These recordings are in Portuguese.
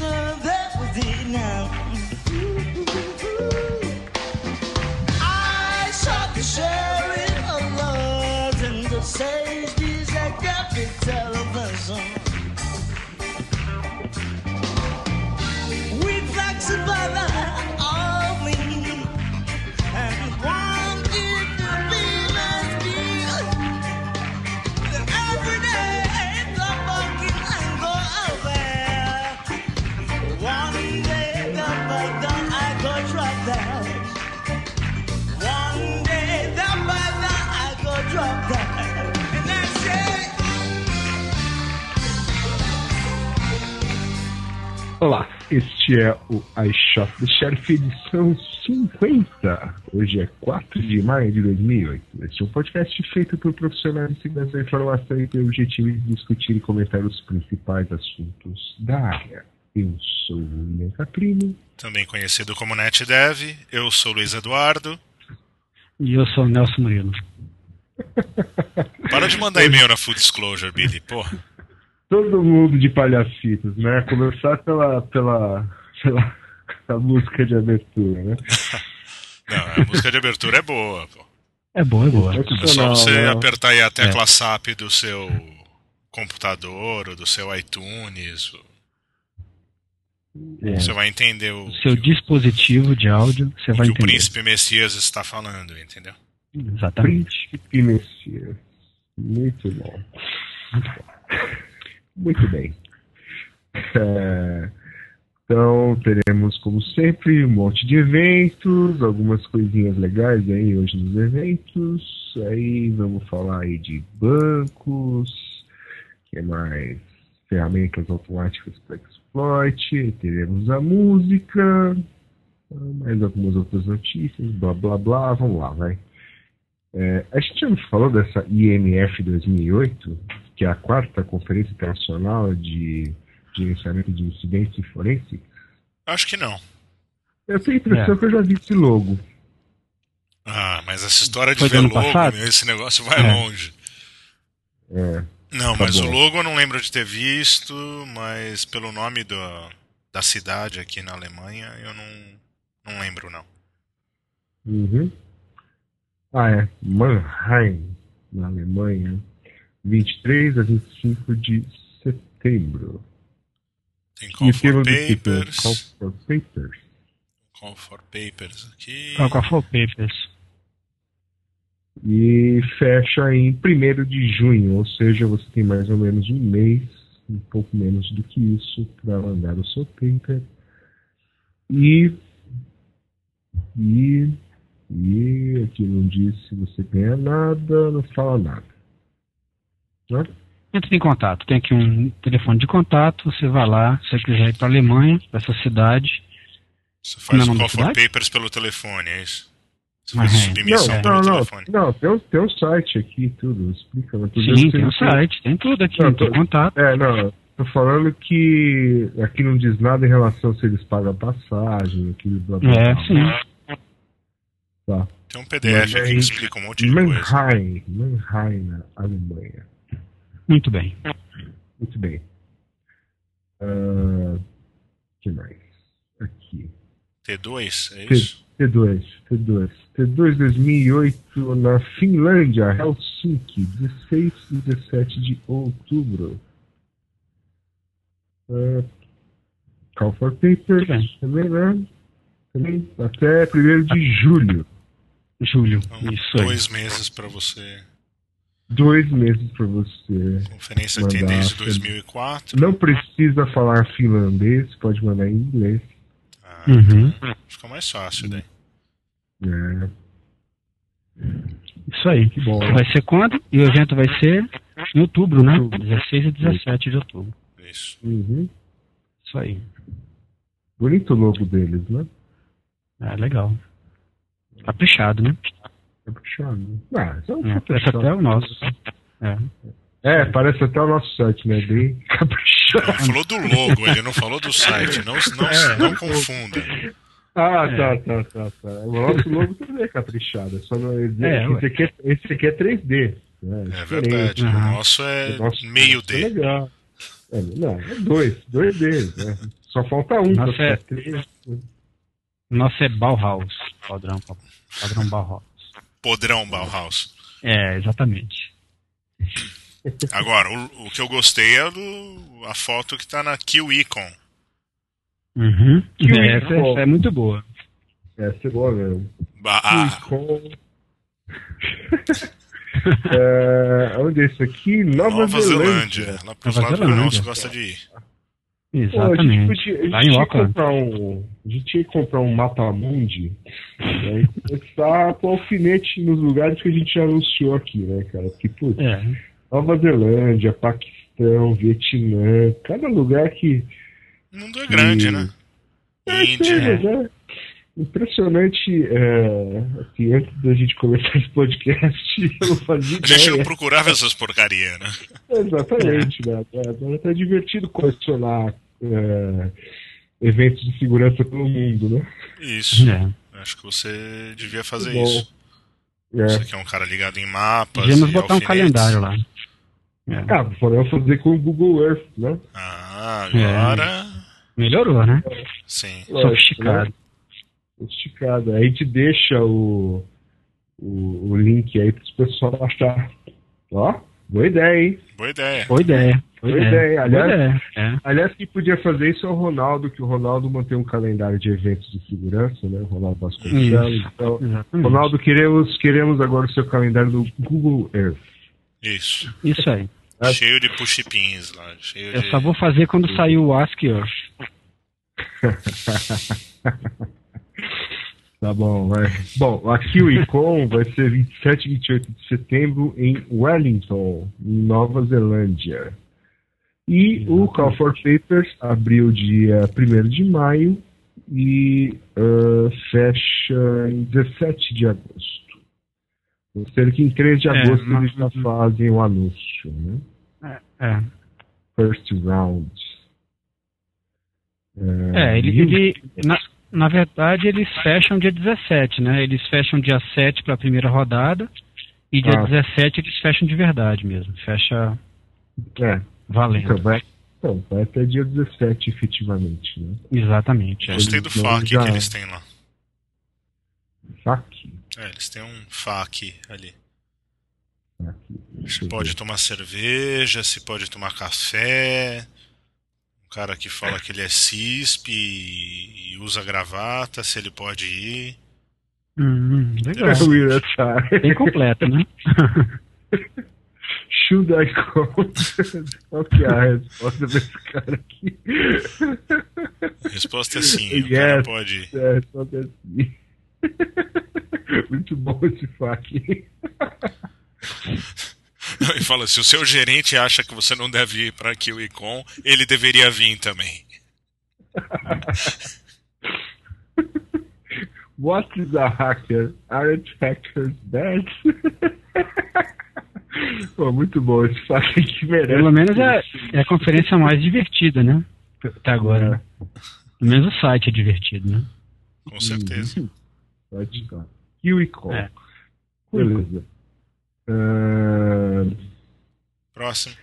that was it now. Olá, este é o iShop do Sheriff edição 50. Hoje é 4 de maio de 2008. Este é um podcast feito por profissionais de segurança da informação e tem o objetivo de discutir e comentar os principais assuntos da área. Eu sou o William Caprino. também conhecido como NetDev. Eu sou Luiz Eduardo. E eu sou o Nelson Murilo. Para de mandar e-mail na Full Disclosure, Billy. Porra. Todo mundo de palhacitos, né? Começar pela, pela, pela, pela música de abertura, né? Não, a música de abertura é boa. Pô. É boa, é boa. É só você né? apertar aí a tecla É. SAP do seu computador ou do seu iTunes. É. Você vai entender o, O seu dispositivo de áudio, você o vai que o entender. príncipe Messias está falando, entendeu? Exatamente. Príncipe Messias. Muito bom. Muito bem. É, então, teremos, como sempre, um monte de eventos, algumas coisinhas legais aí hoje nos eventos. Aí vamos falar aí de bancos, que é mais ferramentas automáticas para exploit, teremos a música, mais algumas outras notícias, blá blá blá, vamos lá, vai. É, a gente já falou dessa IMF 2008, que é a quarta Conferência Internacional de Gerenciamento de Incidentes Forense? Acho que não. Eu tenho a impressão É. que eu já vi esse logo. Ah, mas essa história de Foi do ver ano logo, passado? meu, esse negócio vai É. longe. É, Não, Tá mas o bom. logo eu não lembro de ter visto, mas pelo nome do, da cidade aqui na Alemanha, eu não, não lembro, não. Uhum. Ah, é. Mannheim, na Alemanha. 23 a 25 de setembro. Tem Call e for Papers. Call for Papers. Call for Papers aqui. Qual foi o Papers? E fecha em 1 de junho, ou seja, você tem mais ou menos um mês, um pouco menos do que isso, para mandar o seu paper. E. E. E aqui não diz se você ganha nada, não fala nada. Né? Entra em contato. Tem aqui um telefone de contato. Você vai lá. Se você quiser ir para a Alemanha, para essa cidade. Você faz Não é o Call? Papers pelo telefone, é isso? Você faz a é. submissão Não, pelo não, não, telefone. não, tem um, tem um site aqui tudo, explica. Mas tudo Sim, tem um não site. Tem tudo aqui. Não, Tem tô- contato. É, não, tô falando que aqui não diz nada em relação se eles pagam passagem, aquilo blá blá É, blá. sim. Tá. Tem um PDF Mas é aqui que em explica um monte de coisa. Mannheim, Mannheim, na Alemanha. Muito bem. Muito bem. O que mais? Aqui. T2, é isso? T2, T2. T2 2008 na Finlândia, Helsinki, 16 e 17 de outubro. Ah, Call for Papers, bem. também, né? Também até 1 de julho. Julho. Então, Isso aí. dois meses para você. Dois meses para você. Conferência tem desde 2004. Não precisa falar finlandês, pode mandar em inglês. Ah, Uhum. Fica mais fácil daí. É, Isso aí. que bom. Vai ser quando? E o evento vai ser em outubro, né? Outubro. 16 e 17 de outubro. Isso. Uhum. Isso aí. Bonito o logo deles, né? É legal. Caprichado, né? É puxado. Ah, é um É, parece até o nosso. É. É, parece até o nosso site, né? Bem caprichado. Ele falou do logo, ele não falou do site. Não, não, não confunda. Ah, É. tá, tá, tá, tá. O nosso logo também é caprichado. é Só não, esse, É, esse, aqui é, esse aqui é 3D. Né? É diferente. verdade. O Aham. nosso é O nosso- meio É D. legal. É, não, é dois, dois D. Né? Só falta um. Nossa, é- três. Nosso é Bauhaus, padrão, padrão Bauhaus. Podrão Bauhaus. É, exatamente. Agora, o, o que eu gostei é do, a foto que tá na QIcon. Uhum. É, essa, essa é muito boa. Essa é boa mesmo. Ba- Ah, Com... é, onde é isso aqui? Nova, Nova Zelândia. Zelândia. Lá pros Nova lados que o Zelândia. Gosta de ir. Pô, a gente Exatamente. podia, a gente tinha que comprar um. A gente tinha que comprar um Matamundi e aí começar a pôr alfinete nos lugares que a gente já anunciou aqui, né, cara? Porque, putz, É. Nova Zelândia, Paquistão, Vietnã, cada lugar que. O mundo é grande, né? É, Índia. sério, né? Impressionante, é, assim, antes da gente começar esse podcast, eu não fazia A gente não procurava essas porcaria, né? Exatamente, né? É, tá divertido colecionar é, eventos de segurança pelo mundo, né? Isso. é. Acho que você devia fazer Bom. isso. É. Você que é um cara ligado em mapas. Podíamos e botar um alfinetes. calendário lá. É. Ah, podemos fazer com o Google Earth, né? Ah, agora. Melhorou, né? Sim. Sofisticado. Aí a gente deixa o, o, o link aí para os pessoal achar. Ó, boa ideia, hein? Boa ideia. Boa ideia. Boa ideia. ideia. Boa Aliás- ideia. É. Aliás, quem podia fazer isso é o Ronaldo, que o Ronaldo mantém um calendário de eventos de segurança, né? O Ronaldo Vasconcelos. Isso. Então, Exatamente. Ronaldo, queremos, queremos agora o seu calendário do Google Earth. Isso. Isso aí. Cheio de push-pins lá. Cheio Eu de... só vou fazer quando sair o Ask Earth. Tá bom, vai. Bom, aqui o ICON vai ser 27 e 28 de setembro em Wellington, Nova Zelândia. E o Call for Papers abriu dia 1 de maio e ah, fecha em 17 de agosto. Ou seja, que em 3 de É, agosto mas- eles já fazem o anúncio, né? É. First round. É, ele, e- ele na, na verdade, eles fecham dia 17, né? Eles fecham dia 7 para a primeira rodada e dia Ah. 17 eles fecham de verdade mesmo. Fecha É, valendo. então vai, então, vai até dia 17, efetivamente, né? Exatamente. é. Gostei do FAQ já- que eles têm lá. Saque. É, eles têm um FAQ ali. Aqui. Se pode ver. tomar cerveja, se pode tomar café. Cara que fala que ele é CISP e, e usa gravata, se ele pode ir. Hum, legal. É. Bem completo, né? Should I call? Qual que é a resposta desse cara aqui? A resposta é sim, o cara Yes. pode ir. É, só que assim. Muito bom esse fac. E fala, se o seu gerente acha que você não deve ir para QICon, ele deveria vir também. What is a hacker? Aren't hackers bad? Pô, muito bom esse fac aqui merece. Pelo menos é, é a conferência mais divertida, né? Até agora. Pelo menos o site é divertido, né? Com certeza. Pode estar. QICon. É. Beleza. Ah, Próximo.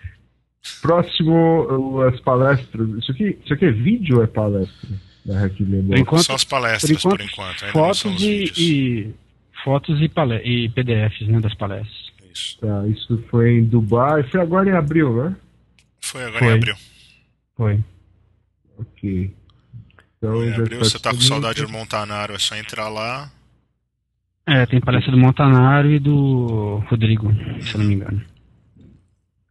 próximo, as palestras. Isso aqui, isso aqui é vídeo ou é palestra? Da Hack? Por enquanto- Só as palestras, por por enquanto, enquanto. não são Fotos os e, e fotos e, e PDFs, né, das palestras. Isso. Tá, isso foi em Dubai. Foi agora em abril, né? Foi agora Foi. em abril. Foi. Ok. Então, Foi em abril, você tá com saudade do Montanaro, é só entrar lá. É, tem palestra do Montanaro e do Rodrigo, se eu não me engano.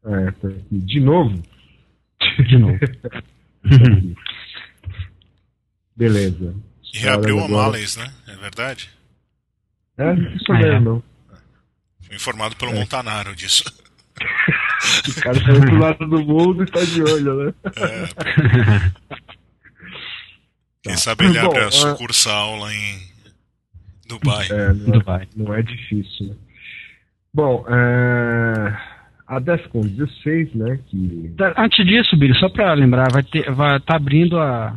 É, tá aqui. De novo? De novo. Beleza. E reabriu o Agora- O'Malley's, né? É verdade? É, não sou Ah, é. não. Fui informado pelo É. Montanaro disso. O cara tá do outro lado do mundo e tá de olho, né? É, quem sabe ele Bom, abre é- a sucursal lá em Dubai. É, não é, Dubai. não é difícil, né? Bom, é, a Defcon 16, né, que... Tá, Antes disso, Billy, só pra lembrar, vai ter, vai tá abrindo a,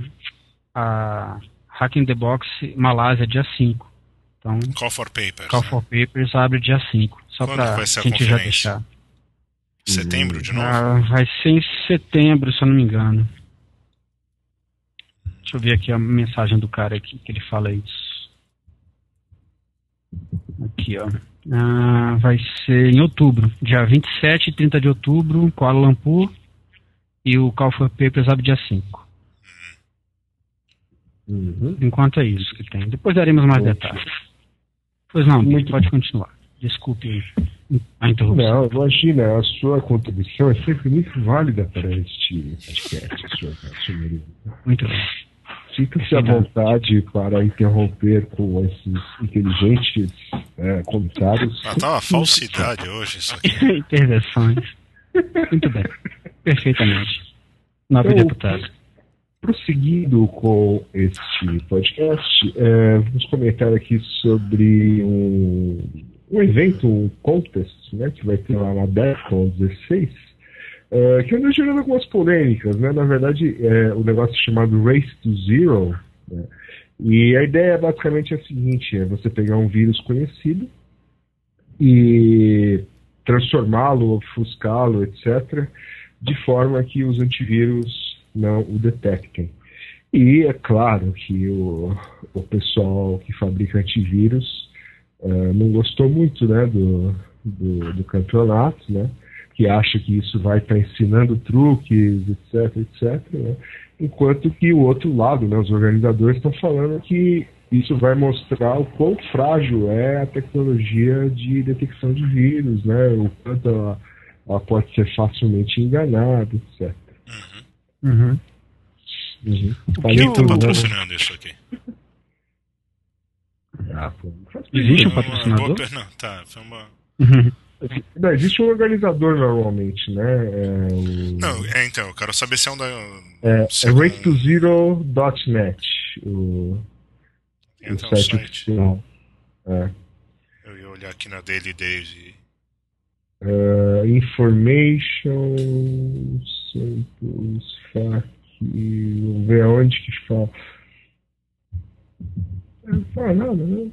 a Hack in the Box Malásia dia 5. Então, Call for Papers. Call for Papers abre dia 5. Só Quando pra vai ser a gente já deixar. Setembro de novo? Ah, vai ser em setembro, se eu não me engano. Deixa eu ver aqui a mensagem do cara aqui que ele fala isso. Aqui, ó. Ah, vai ser em outubro, dia 27 e 30 de outubro, Kuala Lumpur. E o Call for Papers abre dia 5. Uhum. Enquanto é isso que tem. Depois daremos mais detalhes. Pois não, Muito pode continuar. Desculpe a interrupção. Não, imagina, a sua contribuição é sempre muito válida para este podcast, senhor. Muito bem. Sinta-se à vontade para interromper com esses inteligentes é, comentários. Ah, tá uma falsidade hoje isso aqui. Intervenções. Muito bem. Perfeitamente. Nobre Eu- deputado. Prosseguindo com este podcast, é, vamos comentar aqui sobre um, um evento, um contest, né, que vai ter lá na DEFCON 16, é, que anda gerando algumas polêmicas, né? Na verdade, é o negócio chamado Race to Zero, né? E a ideia basicamente é a seguinte, é você pegar um vírus conhecido e transformá-lo, ofuscá-lo, etc., de forma que os antivírus não o detectem. E é claro que o, o pessoal que fabrica antivírus eh, não gostou muito né, do, do, do campeonato, né, que acha que isso vai estar ensinando truques, etc, etc, né, enquanto que o outro lado, né, os organizadores estão falando que isso vai mostrar o quão frágil é a tecnologia de detecção de vírus, né, o quanto ela, ela pode ser facilmente enganada, etc. Uhum. Uhum. Quem Falei tá tudo, né? patrocinando isso aqui? Ah, pô, faz Existe um Foi uma patrocinador? boa Não, tá, foi uma... Uhum. Não, existe um organizador normalmente, né? É, o, Não, é, então, eu quero saber se é um da... é, é segundo- racetozero.net, o, tem o até um site site. É. Eu ia olhar aqui na Daily Dave. É, information Santos FAC. Vamos ver aonde que fala. É, Não fala nada, né?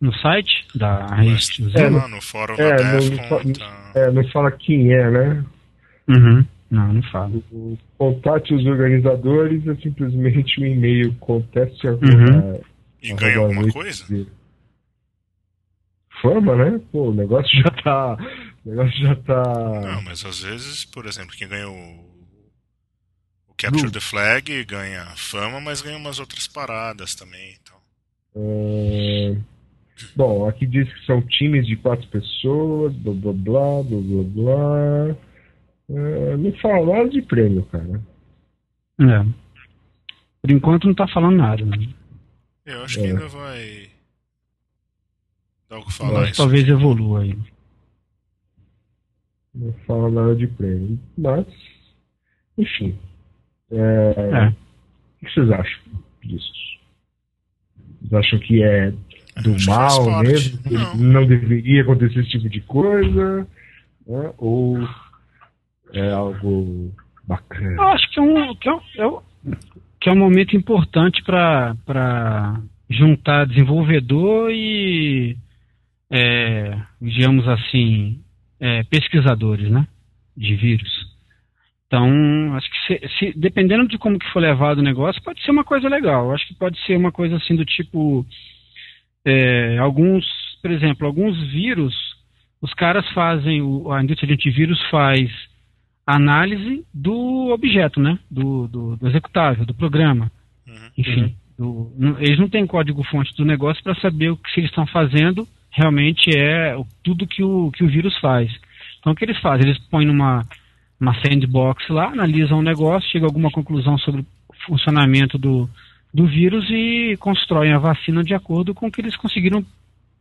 No site da tá É, lá no fórum é, da não- Defcon, tá... É, não fala quem é, né? Uhum. Não, não fala. Contate os organizadores é simplesmente um e-mail conteste a Uhum. E ganha alguma coisa? Fama, né? Pô, o negócio já tá. O negócio já tá. Não, mas às vezes, por exemplo, quem ganha o, o Capture the Flag ganha fama, mas ganha umas outras paradas também. Então. É, Bom, aqui diz que são times de quatro pessoas, blá blá blá, blá blá blá. É, Não fala nada de prêmio, cara. É. Por enquanto não tá falando nada. Né? Eu acho que É. ainda vai dar o que falar isso. Talvez evolua aí. Não fala nada de prêmio. Mas, enfim. É, É. O que vocês acham disso? Vocês acham que é do Acho faz mal mesmo? Que Não. não deveria acontecer esse tipo de coisa? né? Ou é algo Eu bacana? acho que é um, que é um, é um- que é um momento importante para juntar desenvolvedor e, é, digamos assim, é, pesquisadores né, de vírus. Então, acho que se, se- dependendo de como que for levado o negócio, pode ser uma coisa legal. Eu acho que pode ser uma coisa assim do tipo, é, alguns, por exemplo, alguns vírus, os caras fazem, o- a indústria de antivírus faz análise do objeto, né? Do, do, do executável, do programa. Uhum. Enfim, do- não- eles não têm código-fonte do negócio para saber o que eles estão fazendo realmente é tudo que o, que o vírus faz. Então, o que eles fazem? Eles põem numa uma sandbox lá, analisam o negócio, chegam a alguma conclusão sobre o funcionamento do, do vírus e constroem a vacina de acordo com o que eles conseguiram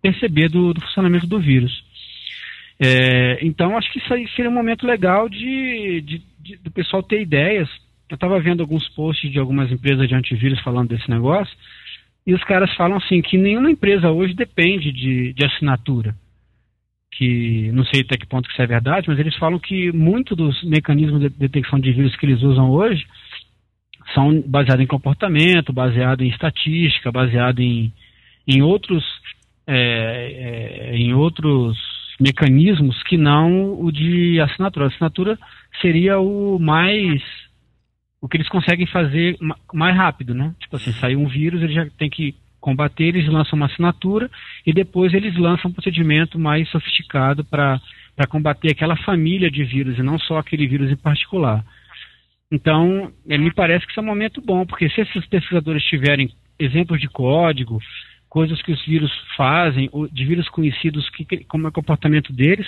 perceber do, do funcionamento do vírus. É, então, acho que isso aí seria um momento legal de, de- de- do pessoal ter ideias. Eu estava vendo alguns posts de algumas empresas de antivírus falando desse negócio, e os caras falam assim que nenhuma empresa hoje depende de, de assinatura. Que não sei até que ponto que isso é verdade, mas eles falam que muito dos mecanismos de detecção de vírus que eles usam hoje são baseados em comportamento, baseado em estatística, baseado em, em outros é, é, em outros mecanismos que não o de assinatura. A assinatura seria o mais o que eles conseguem fazer mais rápido, né? Tipo assim, saiu um vírus, ele já tem que combater, eles lançam uma assinatura e depois eles lançam um procedimento mais sofisticado para combater aquela família de vírus e não só aquele vírus em particular. Então, é, me parece que isso é um momento bom, porque se esses pesquisadores tiverem exemplos de código, coisas que os vírus fazem, de vírus conhecidos, que, como é o comportamento deles,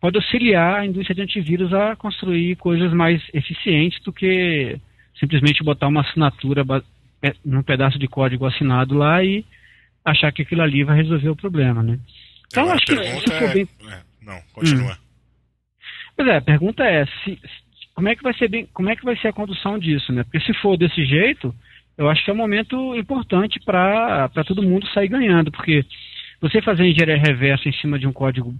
pode auxiliar a indústria de antivírus a construir coisas mais eficientes do que simplesmente botar uma assinatura num pedaço de código assinado lá e achar que aquilo ali vai resolver o problema, né? Então, acho que é... bem... é... Não, continua. Hum. Pois é, a pergunta é se, como é que vai ser bem, como é que vai ser a condução disso, né? Porque se for desse jeito, eu acho que é um momento importante para todo mundo sair ganhando, porque você fazer engenharia reversa em cima de um código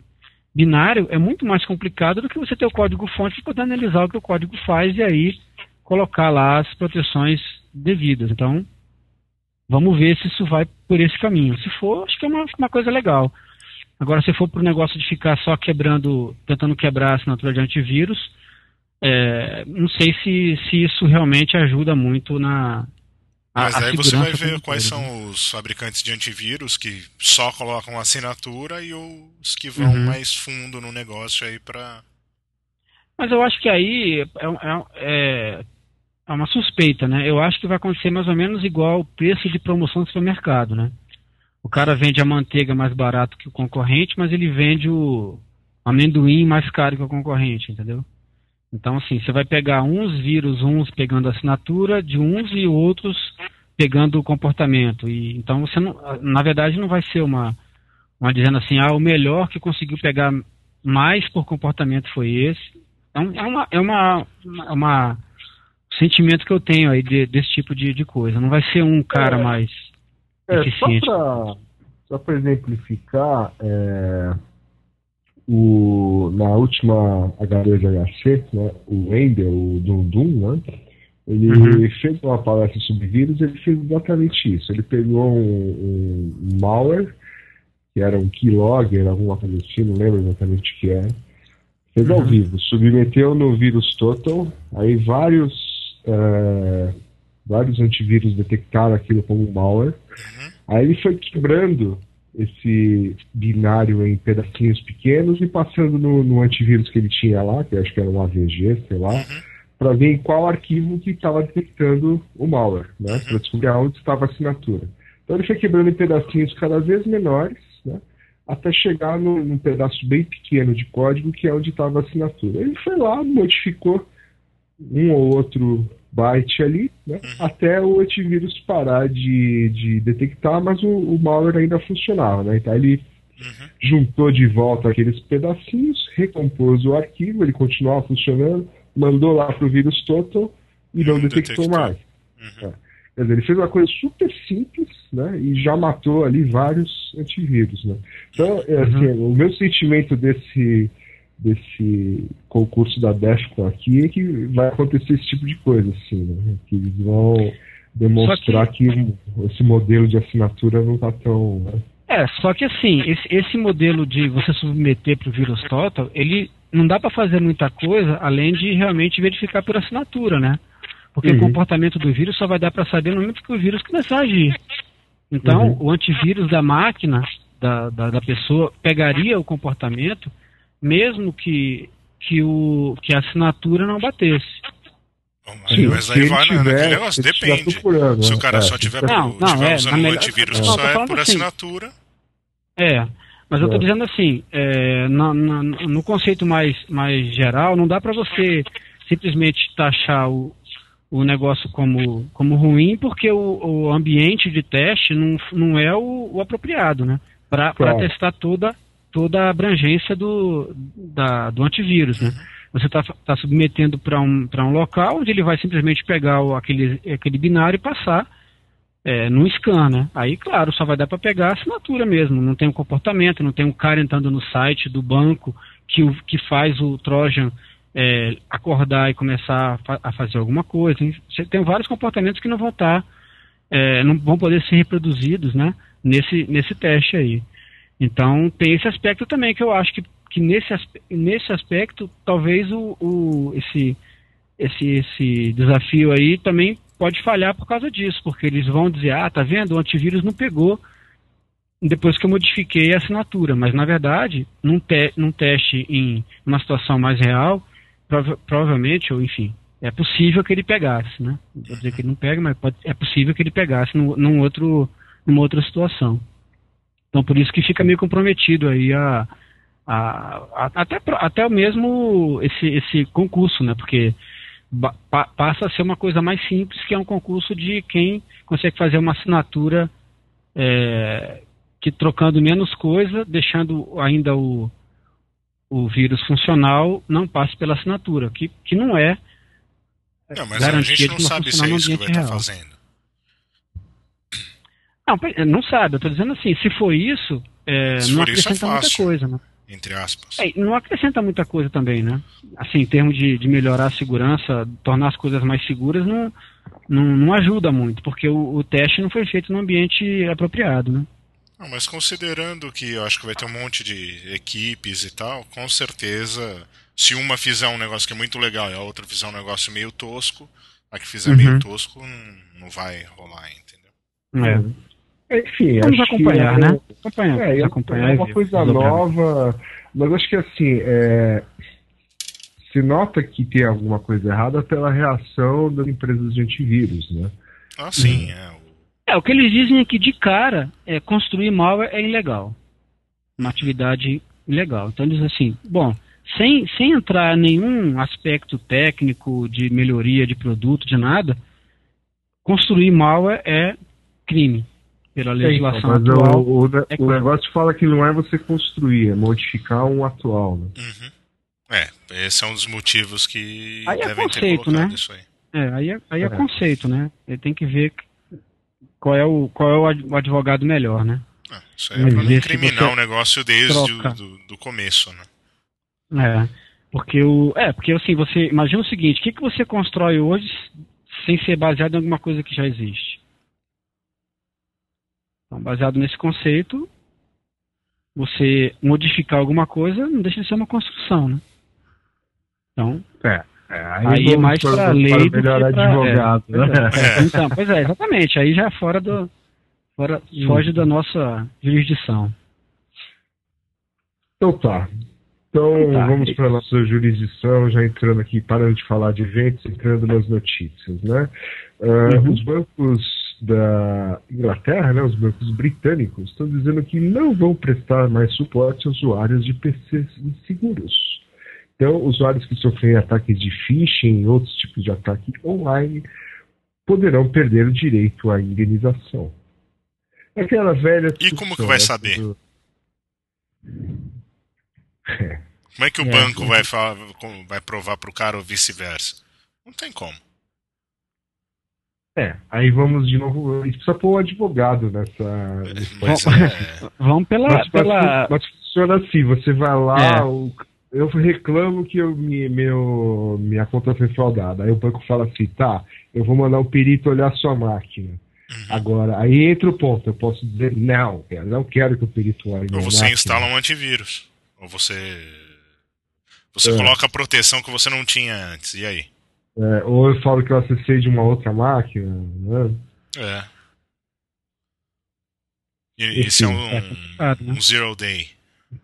binário é muito mais complicado do que você ter o código fonte para poder analisar o que o código faz e aí colocar lá as proteções devidas. Então, vamos ver se isso vai por esse caminho. Se for, acho que é uma, uma coisa legal. Agora, se for para o negócio de ficar só quebrando, tentando quebrar a assinatura de antivírus, é, não sei se, se isso realmente ajuda muito na, mas aí você vai ver quais são os fabricantes de antivírus que só colocam assinatura e os que vão uhum. mais fundo no negócio aí para. Mas eu acho que aí é, é, é, é, uma suspeita, né? Eu acho que vai acontecer mais ou menos igual o preço de promoção do supermercado, né? O cara vende a manteiga mais barato que o concorrente, mas ele vende o amendoim mais caro que o concorrente, entendeu? Então, assim, você vai pegar uns vírus, uns pegando a assinatura de uns e outros pegando o comportamento. E então você não, na verdade, não vai ser uma, uma dizendo assim, ah, o melhor que conseguiu pegar mais por comportamento foi esse. Então, é uma, é uma, uma, uma sentimento que eu tenho aí de, desse tipo de, de coisa. Não vai ser um cara é, mais é, eficiente. Só para exemplificar, é, o, na última H2HC, né, o Wendel, o Dundum, né, ele uhum. fez uma palestra sobre vírus ele fez exatamente isso. Ele pegou um, um malware, que era um keylogger, alguma coisa assim, não lembro exatamente o que era. Fez uhum. ao vivo, submeteu no vírus total, aí vários, uh, vários antivírus detectaram aquilo como malware. Uhum. Aí ele foi quebrando esse binário em pedacinhos pequenos e passando no, no, antivírus que ele tinha lá, que acho que era um AVG, sei lá, uhum. para ver em qual arquivo que estava detectando o malware, né, uhum. para descobrir onde estava a assinatura. Então ele foi quebrando em pedacinhos cada vez menores, né, até chegar no, num pedaço bem pequeno de código que é onde estava a assinatura. Ele foi lá, modificou um ou outro byte ali, né, uhum. até o antivírus parar de, de detectar, mas o, o malware ainda funcionava. Né? Então ele uhum. juntou de volta aqueles pedacinhos, recompôs o arquivo, ele continuava funcionando, mandou lá para o vírus total e não, não detectou, detectou, mais. Uhum. É. Quer dizer, ele fez uma coisa super simples né, e já matou ali vários antivírus. Né? Então, é, assim, uhum. o meu sentimento desse desse concurso da DEFCON aqui é que vai acontecer esse tipo de coisa, assim, né? Que eles vão demonstrar que... que... esse modelo de assinatura não está tão. Né? É, só que assim, esse, esse modelo de você submeter para o vírus total, ele não dá para fazer muita coisa além de realmente verificar por assinatura, né? Porque uhum. o comportamento do vírus só vai dar para saber no momento que o vírus começar a agir. Então, uhum. o antivírus da máquina, da, da, da pessoa, pegaria o comportamento mesmo que, que, o, que a assinatura não batesse. Sim, mas aí vai tiver, naquele negócio, depende. Se o cara é, só tiver, não, por, não, tiver é, usando um antivírus não, só é por assim, assinatura. É, mas eu estou é. dizendo assim, é, no, no, no, conceito mais, mais geral, não dá para você simplesmente taxar o, o negócio como, como ruim, porque o, o ambiente de teste não, não é o, o apropriado, né? Para claro. testar toda toda a abrangência do, da, do antivírus, né? Você está tá submetendo para um, um local onde ele vai simplesmente pegar o, aquele, aquele binário e passar é, num scan, né? Aí, claro, só vai dar para pegar a assinatura mesmo. Não tem um comportamento, não tem um cara entrando no site do banco que, o, que faz o Trojan é, acordar e começar a, fa a, fazer alguma coisa. Você tem vários comportamentos que não vão estar, tá, é, não vão poder ser reproduzidos, né? Nesse, nesse teste aí. Então tem esse aspecto também que eu acho que, que nesse, nesse aspecto talvez o, o esse esse, esse desafio aí também pode falhar por causa disso, porque eles vão dizer, ah, tá vendo, o antivírus não pegou depois que eu modifiquei a assinatura, mas na verdade, num, te num teste em uma situação mais real, prova provavelmente, ou enfim, é possível que ele pegasse, né? Vou dizer que ele não pega, mas pode, é possível que ele pegasse num, num outro, numa outra situação. Então por isso que fica meio comprometido aí a, a, a até, até mesmo esse, esse concurso, né? Porque pa, passa a ser uma coisa mais simples, que é um concurso de quem consegue fazer uma assinatura é, que trocando menos coisa, deixando ainda o, o vírus funcional, não passe pela assinatura, que, que não é não, mas a gente não sabe se é isso que vai estar tá fazendo. Não, não sabe, eu estou dizendo assim, se for isso, é, se não for acrescenta isso é muita coisa, né? Entre aspas. É, não acrescenta muita coisa também, né? Assim, em termos de, de melhorar a segurança, tornar as coisas mais seguras, não, não, não ajuda muito, porque o, o teste não foi feito no ambiente apropriado, né? Não, mas considerando que eu acho que vai ter um monte de equipes e tal, com certeza, se uma fizer um negócio que é muito legal e a outra fizer um negócio meio tosco, a que fizer uhum. meio tosco não, não vai rolar, entendeu? É. Uhum. Enfim, vamos acompanhar, é, né? Acompanhar, é, acompanhar é uma coisa nova, mas acho que assim, é, se nota que tem alguma coisa errada pela reação das empresas de antivírus, né? Ah, sim, hum. é. É, o que eles dizem é que de cara, é, construir malware é ilegal. Uma atividade ilegal. Então eles assim, bom, sem, sem entrar em nenhum aspecto técnico de melhoria de produto, de nada, construir malware é crime pela legislação mas atual. O, o, é o, negócio fala que não é você construir, é modificar um atual. Né? Uhum. É, esse é um dos motivos que aí é devem é conceito, né? isso aí. É, aí é, aí é, é, conceito, né? Ele tem que ver qual é o, qual é o advogado melhor, né? Ah, isso aí é pra não incriminar o negócio desde o do, do começo, né? É, porque o. É, porque assim, você. Imagina o seguinte, o que, que você constrói hoje sem ser baseado em alguma coisa que já existe? Então, baseado nesse conceito, você modificar alguma coisa não deixa de ser uma construção, né? Então, é, é aí, aí é mais para lei do para advogado. É, né? é. Então, pois é, exatamente. Aí já é fora do fora, foge da nossa jurisdição. Então tá. Então tá. vamos para a nossa jurisdição, já entrando aqui, parando de falar de eventos, entrando nas notícias, né? Uh, uhum. Os bancos da Inglaterra, né, os bancos britânicos, estão dizendo que não vão prestar mais suporte a usuários de PCs inseguros. Então, usuários que sofrem ataques de phishing e outros tipos de ataque online poderão perder o direito à indenização. Aquela velha. E como que vai saber? Do... É. Como é que o é, banco vai, falar, vai provar para o cara ou vice-versa? Não tem como. É, aí vamos de novo. A gente precisa pôr um advogado nessa. É. Vamos pela. Mas, pela... mas, funciona assim: você vai lá, é. o, eu reclamo que eu, me, meu, minha conta foi fraudada. Aí o banco fala assim: tá, eu vou mandar um perito olhar a sua máquina. Uhum. Agora, aí entra o ponto: eu posso dizer, não, eu não quero que o perito olhe. Ou você máquina. instala um antivírus. Ou você. Você é. coloca a proteção que você não tinha antes. E aí? É, ou eu falo que eu acessei de uma outra máquina, né? É. E, esse é um, é né? um, zero day.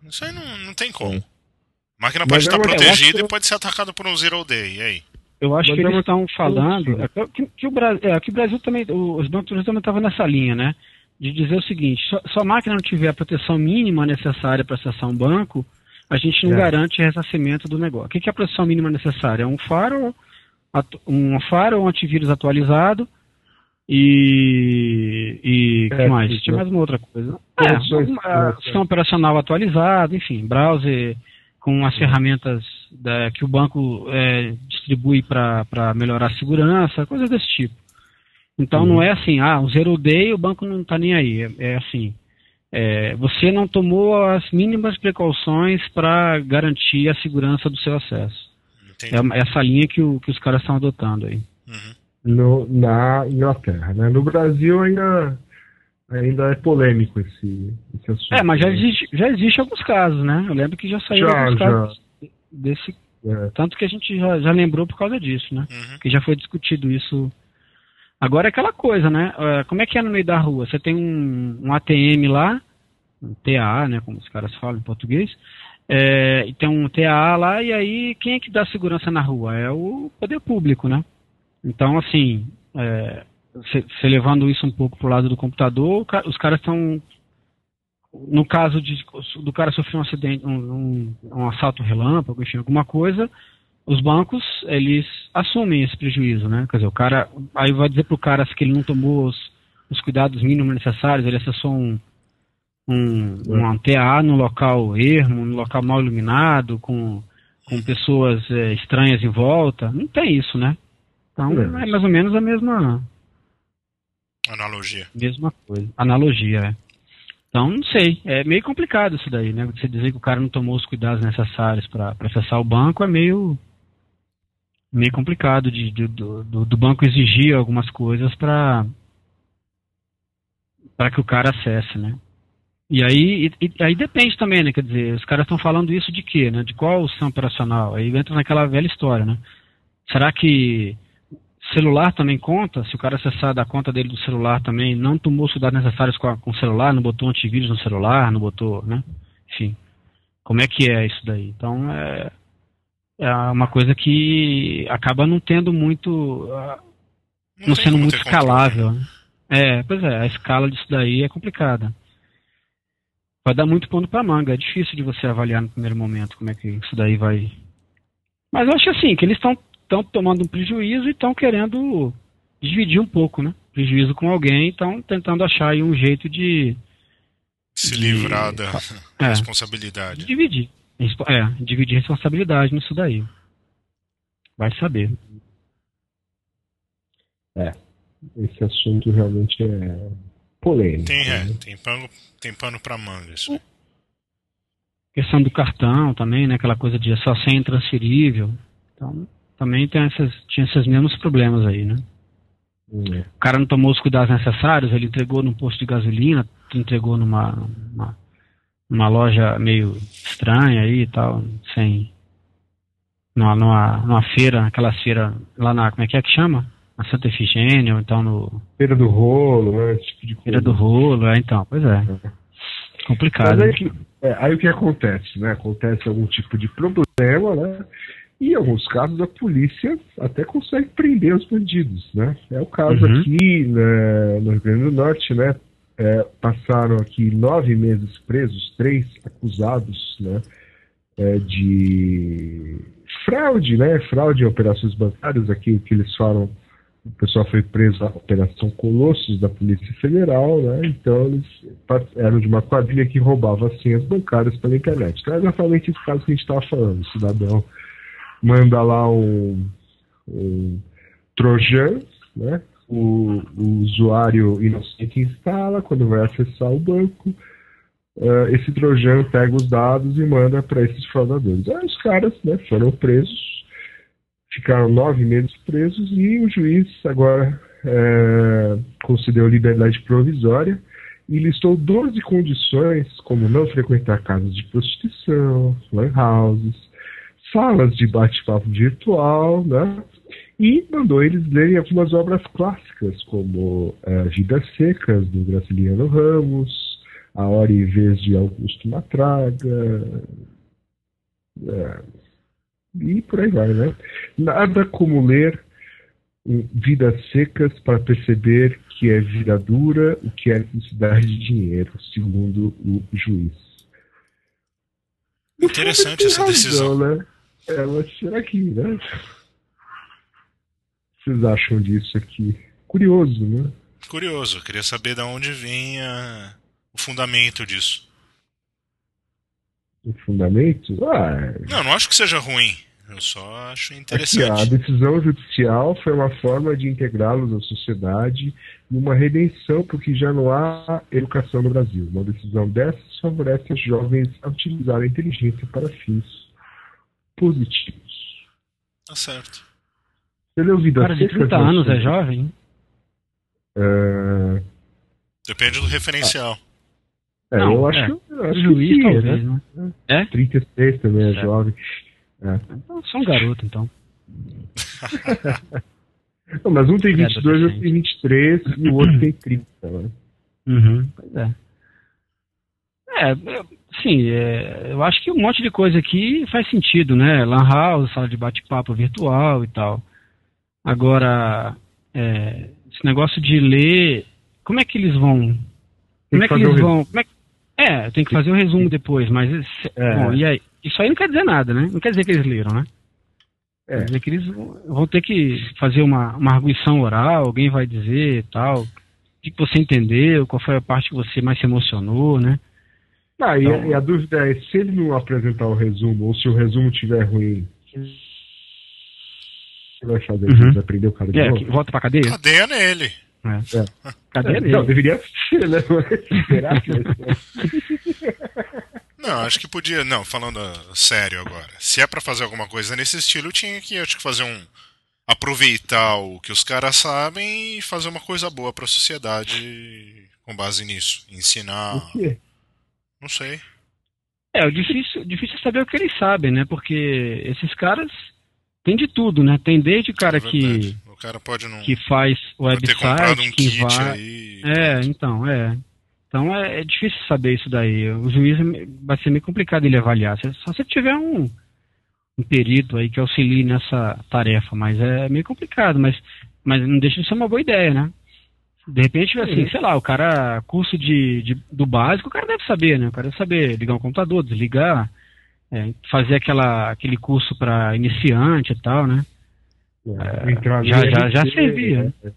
Isso aí não, não tem como. A máquina pode estar protegida e pode ser atacada por um zero day. E aí? Eu acho Mas que eles estão falando é, que, que, o Brasil, é, que o Brasil também, os bancos também estavam nessa linha, né? De dizer o seguinte: se a máquina não tiver a proteção mínima necessária para acessar um banco, a gente não é. garante ressarcimento do negócio. O que é a proteção mínima necessária? É um faro um faro, um antivírus atualizado e. e é, que mais? Tinha mais uma outra coisa. É, um, sistema operacional atualizado, enfim, browser com as ferramentas da, que o banco é, distribui para melhorar a segurança, coisas desse tipo. Então uhum. não é assim, ah, um zero day o banco não está nem aí. É, é assim, é, você não tomou as mínimas precauções para garantir a segurança do seu acesso. É essa linha que, o, que os caras estão adotando aí. Uhum. No, na Inglaterra, né? No Brasil ainda, ainda é polêmico esse, esse assunto. É, mas já existe, já existe alguns casos, né? Eu lembro que já saiu já, alguns já. casos desse, É. Tanto que a gente já, já, lembrou por causa disso, né? Uhum. Que já foi discutido isso. Agora é aquela coisa, né? É, como é que é no meio da rua? Você tem um, um ATM lá, um TA, né? Como os caras falam em português. É, tem um TA lá, e aí quem é que dá segurança na rua? É o poder público, né? Então, assim, é, levando isso um pouco pro lado do computador, os caras estão. No caso de, do cara sofrer um acidente, um, um, um, assalto relâmpago, enfim, alguma coisa, os bancos, eles assumem esse prejuízo, né? Quer dizer, o cara. Aí vai dizer pro cara que ele não tomou os, os cuidados mínimos necessários, ele acessou um, um, um TA no local ermo, no local mal iluminado, com, com pessoas é, estranhas em volta. Não tem isso, né? Então é mais ou menos a mesma Analogia. Mesma coisa. Analogia, é. Então, não sei. É meio complicado isso daí, né? Você dizer que o cara não tomou os cuidados necessários para acessar o banco é meio meio complicado de, de do, do, banco exigir algumas coisas para para que o cara acesse, né? E aí, e, aí depende também, né? Quer dizer, os caras estão falando isso de quê, né? De qual sistema operacional? Aí entra naquela velha história, né? Será que Celular também conta, se o cara acessar da conta dele do celular também, não tomou os cuidados necessários com, com o celular, não botou antivírus no celular, não botou, né? Enfim, como é que é isso daí? Então, é, é uma coisa que acaba não tendo muito, não, não sendo muito escalável. Né? É, pois é, a escala disso daí é complicada. Vai dar muito pano para manga, é difícil de você avaliar no primeiro momento como é que isso daí vai. Mas eu acho assim, que eles estão estão tomando um prejuízo e estão querendo dividir um pouco, né? Prejuízo com alguém, estão tentando achar aí um jeito de se de, livrar da é, responsabilidade. Dividir. É, dividir responsabilidade nisso daí. Vai saber. É. Esse assunto realmente é polêmico. Tem, é, né? tem pano, tem pano pra manga isso. Questão do cartão também, né? Aquela coisa de só ser intransferível. Então, também tem essas, tinha esses mesmos problemas aí, né? É. O cara não tomou os cuidados necessários, ele entregou num posto de gasolina, entregou numa, numa, numa loja meio estranha aí e tal, sem. Numa, numa, numa feira, aquela feira lá na. Como é que é que chama? Na Santa Efigênia, ou então no. Feira do Rolo, né? Esse tipo de coisa. Feira do Rolo, é, então, pois é. é. Complicado. Aí, é, aí o que acontece, né? Acontece algum tipo de problema, né? E em alguns casos a polícia até consegue prender os bandidos, né? É o caso uhum. aqui né, no Rio Grande do Norte, né? É, passaram aqui nove meses presos, três acusados, né? É, de fraude, né? Fraude em operações bancárias, aqui que eles falam, o pessoal foi preso na Operação Colossos da Polícia Federal, né? Então eles eram de uma quadrilha que roubava senhas bancárias pela internet. Então é exatamente esse caso que a gente estava falando, o cidadão manda lá um, um Trojan, né? O, o, usuário inocente instala quando vai acessar o banco. Uh, esse Trojan pega os dados e manda para esses fraudadores. Aí os caras né, foram presos, ficaram nove meses presos e o juiz agora é, concedeu liberdade provisória e listou 12 condições, como não frequentar casas de prostituição, lan houses, salas de bate-papo virtual, né? E mandou eles lerem algumas obras clássicas, como é, Vidas Secas, do Graciliano Ramos, A Hora e Vez de Augusto Matraga, é, e por aí vai, né? Nada como ler Vidas Secas para perceber que é vida dura, o que é necessidade de dinheiro, segundo o juiz. Interessante essa razão, decisão. Né? ela será aqui, né? Vocês acham disso aqui? Curioso, né? Curioso, eu queria saber de onde vinha o fundamento disso. O fundamento? Ah, é... Não, não acho que seja ruim. Eu só acho interessante. Aqui, a decisão judicial foi uma forma de integrá-los à sociedade e uma redenção, porque já não há educação no Brasil. Uma decisão dessas favorece os jovens a utilizar a inteligência para fins positivos. Tá certo. Você leu Vida Cara, de 30 anos é jovem? É... Depende do referencial. É, Não, eu acho, é. acho juiz, que talvez, né? né? É? 36 também é certo. jovem. É. Então, só um garoto, então. Não, mas um tem É, 22, outro tem 23 e o outro tem 30. Né? Uhum, pois é. É, sim, é, eu acho que um monte de coisa aqui faz sentido, né? Lan house, sala de bate-papo virtual e tal. Agora, é, esse negócio de ler, como é que eles vão? Como é que eles vão? Como é, é, tem que fazer o resumo depois, mas É. bom, e aí? Isso aí não quer dizer nada, né? Não quer dizer que eles leram, né? É. Quer dizer que eles vão ter que fazer uma, uma arguição oral, alguém vai dizer e tal. O que você entendeu, qual foi a parte que você mais se emocionou, né? Ah, e, a, Então- e a dúvida é, se ele não apresentar o resumo, ou se o resumo estiver ruim, o que vai fazer? Uhum. Ele vai prender o cara de É, volta pra cadeia? Cadeia nele. É. Cadeia É, dele. Não, deveria ser, né? Será que ser? Não, acho que podia. Não, falando sério agora. Se é pra fazer alguma coisa nesse estilo, tinha que, acho que fazer um. Aproveitar o que os caras sabem e fazer uma coisa boa pra sociedade com base nisso. Ensinar. O quê? Não sei. É, o difícil, difícil é saber o que eles sabem, né? Porque esses caras têm de tudo, né? Tem desde o cara É que, verdade. O cara pode não que faz pode ter comprado website, um que kit vai. aí. É, então, é. Então é, é difícil saber isso daí. O juiz vai ser meio complicado ele avaliar. Se- Só se tiver um, um perito aí que auxilie nessa tarefa, mas é meio complicado, mas, mas não deixa de ser uma boa ideia, né? De repente, assim, sei lá, o cara, curso de, de- do básico, o cara deve saber, né? O cara deve saber ligar um computador, desligar, é, fazer aquela, aquele curso para iniciante e tal, né? Já- no já- já RT, servia. é,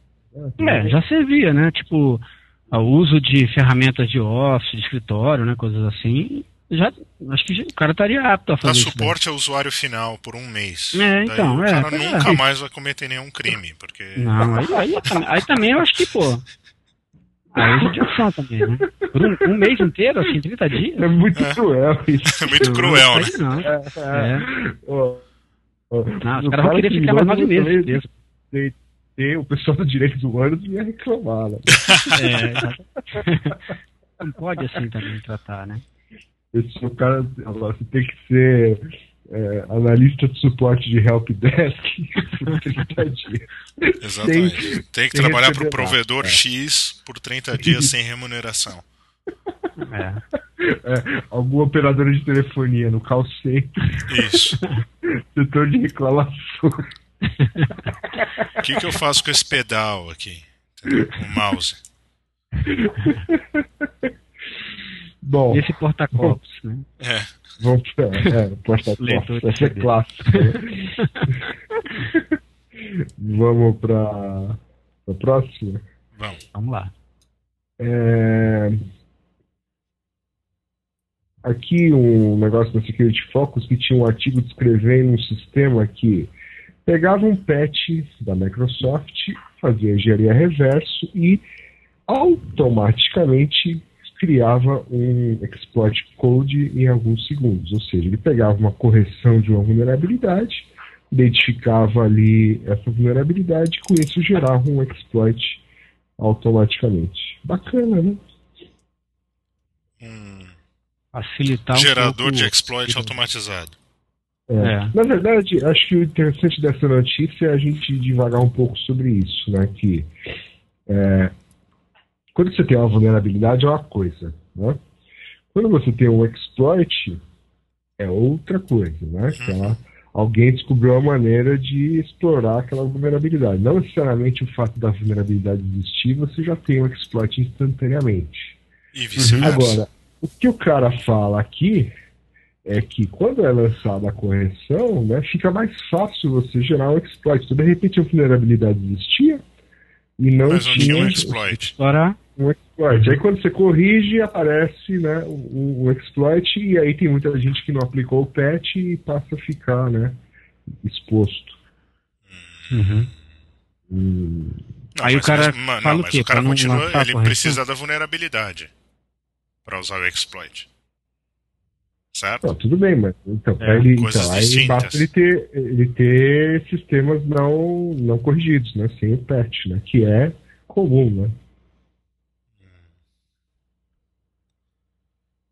É, já servia, né? Tipo, o uso de ferramentas de office, de escritório, né? Coisas assim. Já, acho que já- o cara estaria apto a Dá fazer isso. daí. suporte ao usuário final por um mês. É, Daí então, o é, cara é. nunca mais vai cometer nenhum crime, porque. Não, aí, aí, aí também eu acho que, pô. Aí é judiação também, né? Por um, um mês inteiro, assim, 30 dias? É muito cruel isso. É muito cruel, né? Não. É. Não, os o caras vão querer que ficar mais nove meses tem- tem O pessoal do direito humanos ia reclamar, né? É. Não pode assim também tratar, né? Esse, o cara, agora você tem que ser é, analista de suporte de helpdesk por 30 dias. Exatamente. Tem que trabalhar para o provedor nada, é. X por 30 dias sem remuneração. É. É, algum operador de telefonia no call center, Isso. setor de reclamação. O que, que eu faço com esse pedal aqui? O mouse. Bom, Esse porta-copos, né? É. vamos pra. É, Leitor de Essa é CD. clássica. vamos pra. pra próxima. Vamos. Vamos lá. É, Aqui um negócio da Security Focus que tinha um artigo descrevendo um sistema que pegava um patch da Microsoft, fazia engenharia reverso e automaticamente criava um exploit code em alguns segundos. Ou seja, ele pegava uma correção de uma vulnerabilidade, identificava ali essa vulnerabilidade e com isso gerava um exploit automaticamente. Bacana, né? Um Facilitar um gerador de exploit automatizado. É. É. Na verdade, acho que o interessante dessa notícia é a gente divagar um pouco sobre isso, né? Que é, quando você tem uma vulnerabilidade é uma coisa, né? Quando você tem um exploit é outra coisa, né? Que ela- alguém descobriu uma maneira de explorar aquela vulnerabilidade. Não necessariamente o fato da vulnerabilidade existir, você já tem um exploit instantaneamente. E vice-versa. Agora, o que o cara fala aqui é que quando é lançada a correção, né, fica mais fácil você gerar um exploit. Então, de repente, a vulnerabilidade existia e não Mas não tinha um exploit. Explorar. um exploit. Aí quando você corrige, aparece né, um, um exploit e aí tem muita gente que não aplicou o patch e passa a ficar né, exposto. Uhum. Hum, Não, Aí o cara mas, fala não, o mas quê? o cara continua, ele precisa da vulnerabilidade para usar o exploit. Certo? Não, tudo bem, mas então, pra É, ele, então aí basta ele ter, ele ter sistemas não, não corrigidos, né? Sem o patch, né? Que é comum, né?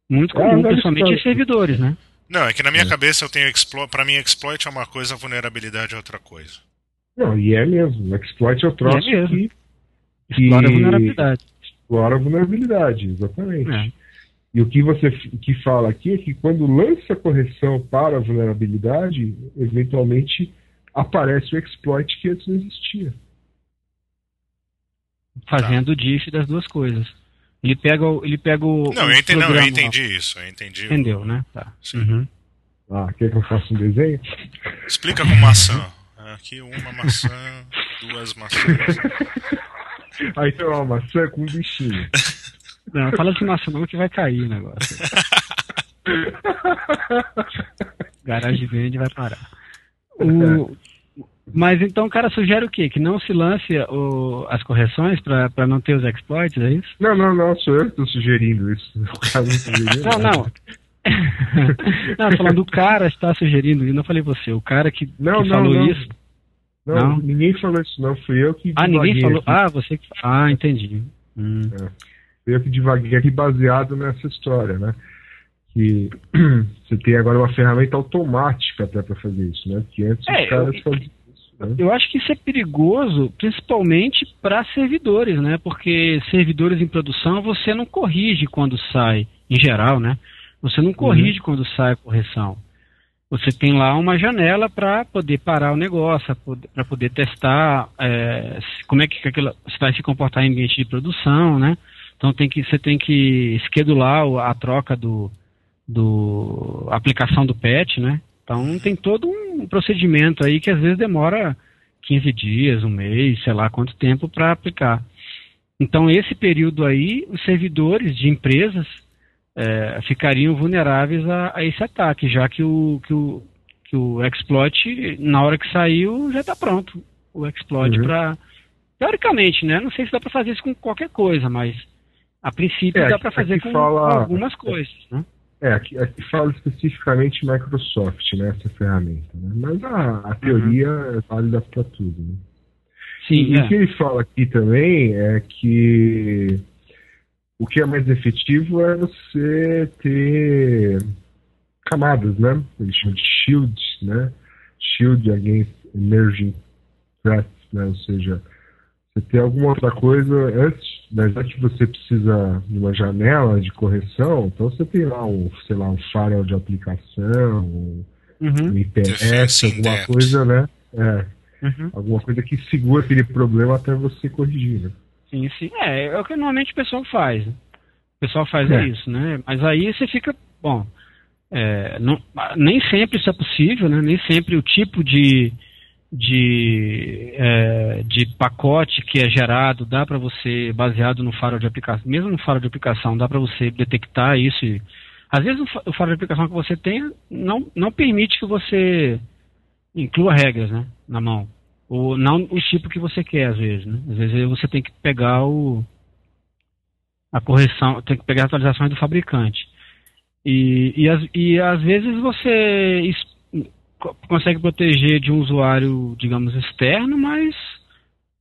Muito É, comum, deve principalmente em servidores, né? Não, é que na minha é. cabeça eu tenho exploit. Pra mim, exploit é uma coisa, vulnerabilidade é outra coisa. Não, e é mesmo. Exploit é o troço é que, que. Explora a vulnerabilidade. Explora a vulnerabilidade, exatamente. É. E o que você que fala aqui é que quando lança a correção para a vulnerabilidade, eventualmente aparece o exploit que antes não existia. Fazendo o diff das duas coisas. Ele pega, o, ele pega o. Não, eu entendi, não, eu entendi isso. Eu entendi. Entendeu, né? Tá. Uhum. Ah, quer que eu faça um desenho? Explica com maçã. Aqui uma maçã, duas maçãs. Aí tem uma maçã com um bichinho. Não, fala de maçã não que vai cair o negócio. Garagem vende vai parar. O, mas então o cara sugere o quê? Que não se lance o, as correções para não ter os exploits, é isso? Não, não, não, sou eu que estou sugerindo isso. O cara não. Não, não. não, falando do cara está sugerindo, e não falei você, o cara que, não, que não, falou não. isso. Não, não, ninguém falou isso, não. Fui eu que. Ah, ninguém falou. Aqui. Ah, você que. Ah, entendi. Hum. É. Eu que divaguei aqui baseado nessa história, né? Que você tem agora uma ferramenta automática até para fazer isso, né? Que antes é, os caras eu... faziam né? Eu acho que isso é perigoso, principalmente para servidores, né? Porque servidores em produção você não corrige quando sai, em geral, né? Você não corrige uhum. quando sai a correção. Você tem lá uma janela para poder parar o negócio, para poder testar é, como é que aquilo vai se comportar em ambiente de produção, né? Então tem que, você tem que esquedular a troca do, do aplicação do patch, né? Então tem todo um procedimento aí que às vezes demora 15 dias, um mês, sei lá quanto tempo para aplicar. Então esse período aí, os servidores de empresas é, ficariam vulneráveis a, a, esse ataque, já que o, que o, que o exploit, na hora que saiu, já está pronto. O exploit uhum. para. Teoricamente, né? Não sei se dá para fazer isso com qualquer coisa, mas a princípio é, dá para fazer com, fala... algumas coisas, né? É, aqui, aqui fala especificamente Microsoft, né, essa ferramenta. Né? Mas a, a teoria uhum. é válida para tudo. Né? Sim, e é. o que ele fala aqui também é que o que é mais efetivo é você ter camadas, né? Eles chamam de shield, né? Shield against emerging threats, né? Ou seja, você ter alguma outra coisa antes, né? já que você precisa de uma janela de correção, então você tem lá um, sei lá, um firewall de aplicação, um, uhum. um IPS, alguma coisa, né? É, uhum. Alguma coisa que segura aquele problema até você corrigir, né? Sim, sim. É, é o que normalmente o pessoal faz. O pessoal faz é. isso, né? Mas aí você fica, bom, é, não, nem sempre isso é possível, né? Nem sempre o tipo de, de, é, de pacote que é gerado dá para você, baseado no faro de aplicação, mesmo no faro de aplicação, dá para você detectar isso. E, às vezes o faro de aplicação que você tem não, não permite que você inclua regras né, na mão o, não o tipo que você quer, às vezes, né? Às vezes você tem que pegar o a correção, tem que pegar atualizações do fabricante. E, e, e às vezes você consegue proteger de um usuário, digamos, externo, mas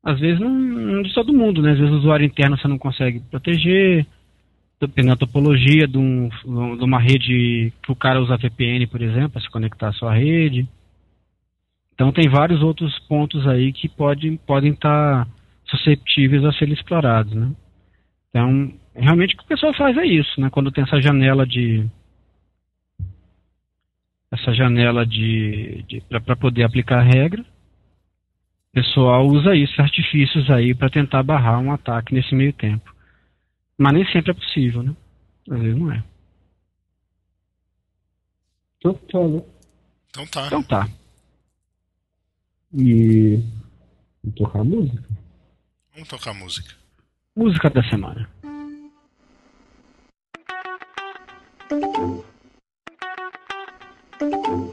às vezes não, não de todo mundo, né? Às vezes o usuário interno você não consegue proteger, dependendo da topologia de, um, de uma rede que o cara usa VPN, por exemplo, para se conectar à sua rede. Então tem vários outros pontos aí que pode, podem estar tá susceptíveis a serem explorados, né? Então, realmente o que o pessoal faz é isso, né? Quando tem essa janela de essa janela de, de para poder aplicar a regra, o pessoal usa isso, artifícios aí para tentar barrar um ataque nesse meio tempo. Mas nem sempre é possível, né? Às vezes não é. Então tá, né? Então tá. Então tá e, e tocar música. Vamos tocar música. Música da semana. Thank you.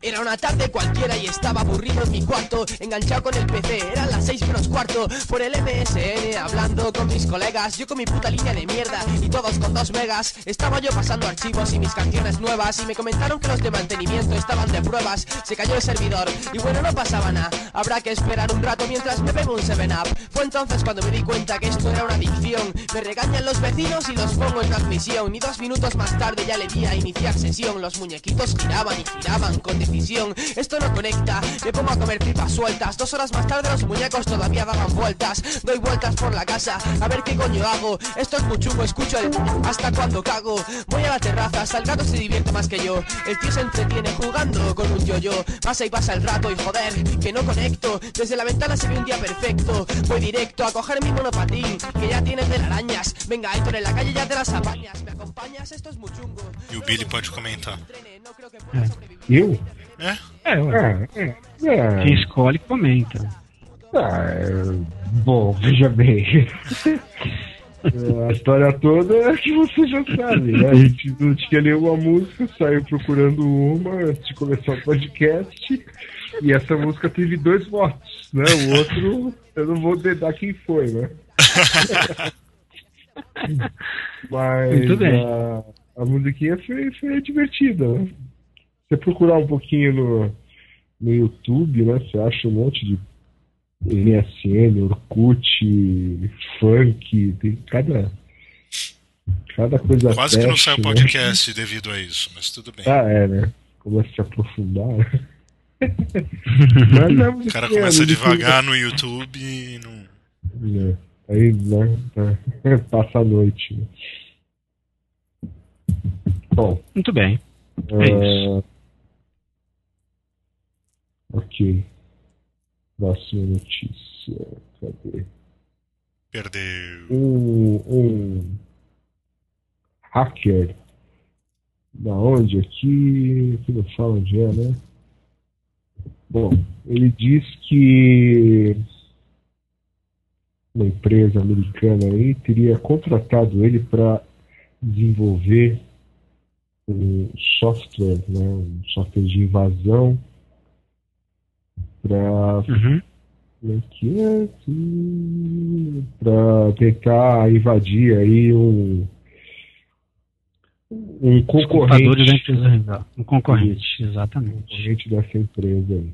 Era una tarde cualquiera y estaba aburrido en mi cuarto, enganchado con el PC. Eran las 6 menos cuarto, por el MSN, hablando con mis colegas. Yo con mi puta línea de mierda y todos con 2 megas. Estaba yo pasando archivos y mis canciones nuevas. Y me comentaron que los de mantenimiento estaban de pruebas. Se cayó el servidor y bueno, no pasaba nada. Habrá que esperar un rato mientras me pego un 7-up. Fue entonces cuando me di cuenta que esto era una adicción. Me regañan los vecinos y los pongo en transmisión. Y dos minutos más tarde ya le di a iniciar sesión. Los muñequitos giraban y giraban con decisión. Esto no conecta, me pongo a comer pipas sueltas. Dos horas más tarde los muñecos todavía daban vueltas. Doy vueltas por la casa a ver qué coño hago. Esto es muy chungo, escucho el hasta cuando cago. Voy a la terraza, hasta se divierte más que yo. El tío se entretiene jugando con un yo-yo. Pasa y pasa el rato y joder, que no conecto. Desde la ventana se ve un día perfecto. Voy directo a coger mi monopatín, que ya tienes telarañas. Venga, Aitor, en la calle ya te las apañas. ¿Me acompañas? Esto es muy chungo. E o Billy pode comentar. É. Eu? É? É, ué, é. é. quem escolhe comenta. Ah, é, bom, veja bem. A história toda é que você já sabe, né? A gente não tinha nenhuma música, saiu procurando uma antes de começar o podcast. E essa música teve dois votos, né? O outro, eu não vou dedar quem foi, né? Mas Muito bem. A, a musiquinha foi, foi divertida, né? Você procurar um pouquinho no, no YouTube, né? Você acha um monte de MSN, Orkut, funk, tem cada. Cada coisa Quase que não sai teste, o né? podcast devido a isso, mas tudo bem. Ah, é, né? Começa a se aprofundar. né? Mas é O cara começa devagar no YouTube e não. né? Aí, né? tá. Passa a noite. Né? Bom, Muito bem. É isso. ah, ok. Próxima notícia. Cadê? Perdeu. um, um hacker da onde aqui, aqui não fala onde é, né? Bom, ele diz que uma empresa americana aí teria contratado ele para desenvolver um software, né, um software de invasão para Uhum. Para tentar invadir aí um um concorrente, empresa rival. Um concorrente, exatamente. concorrente dessa empresa aí.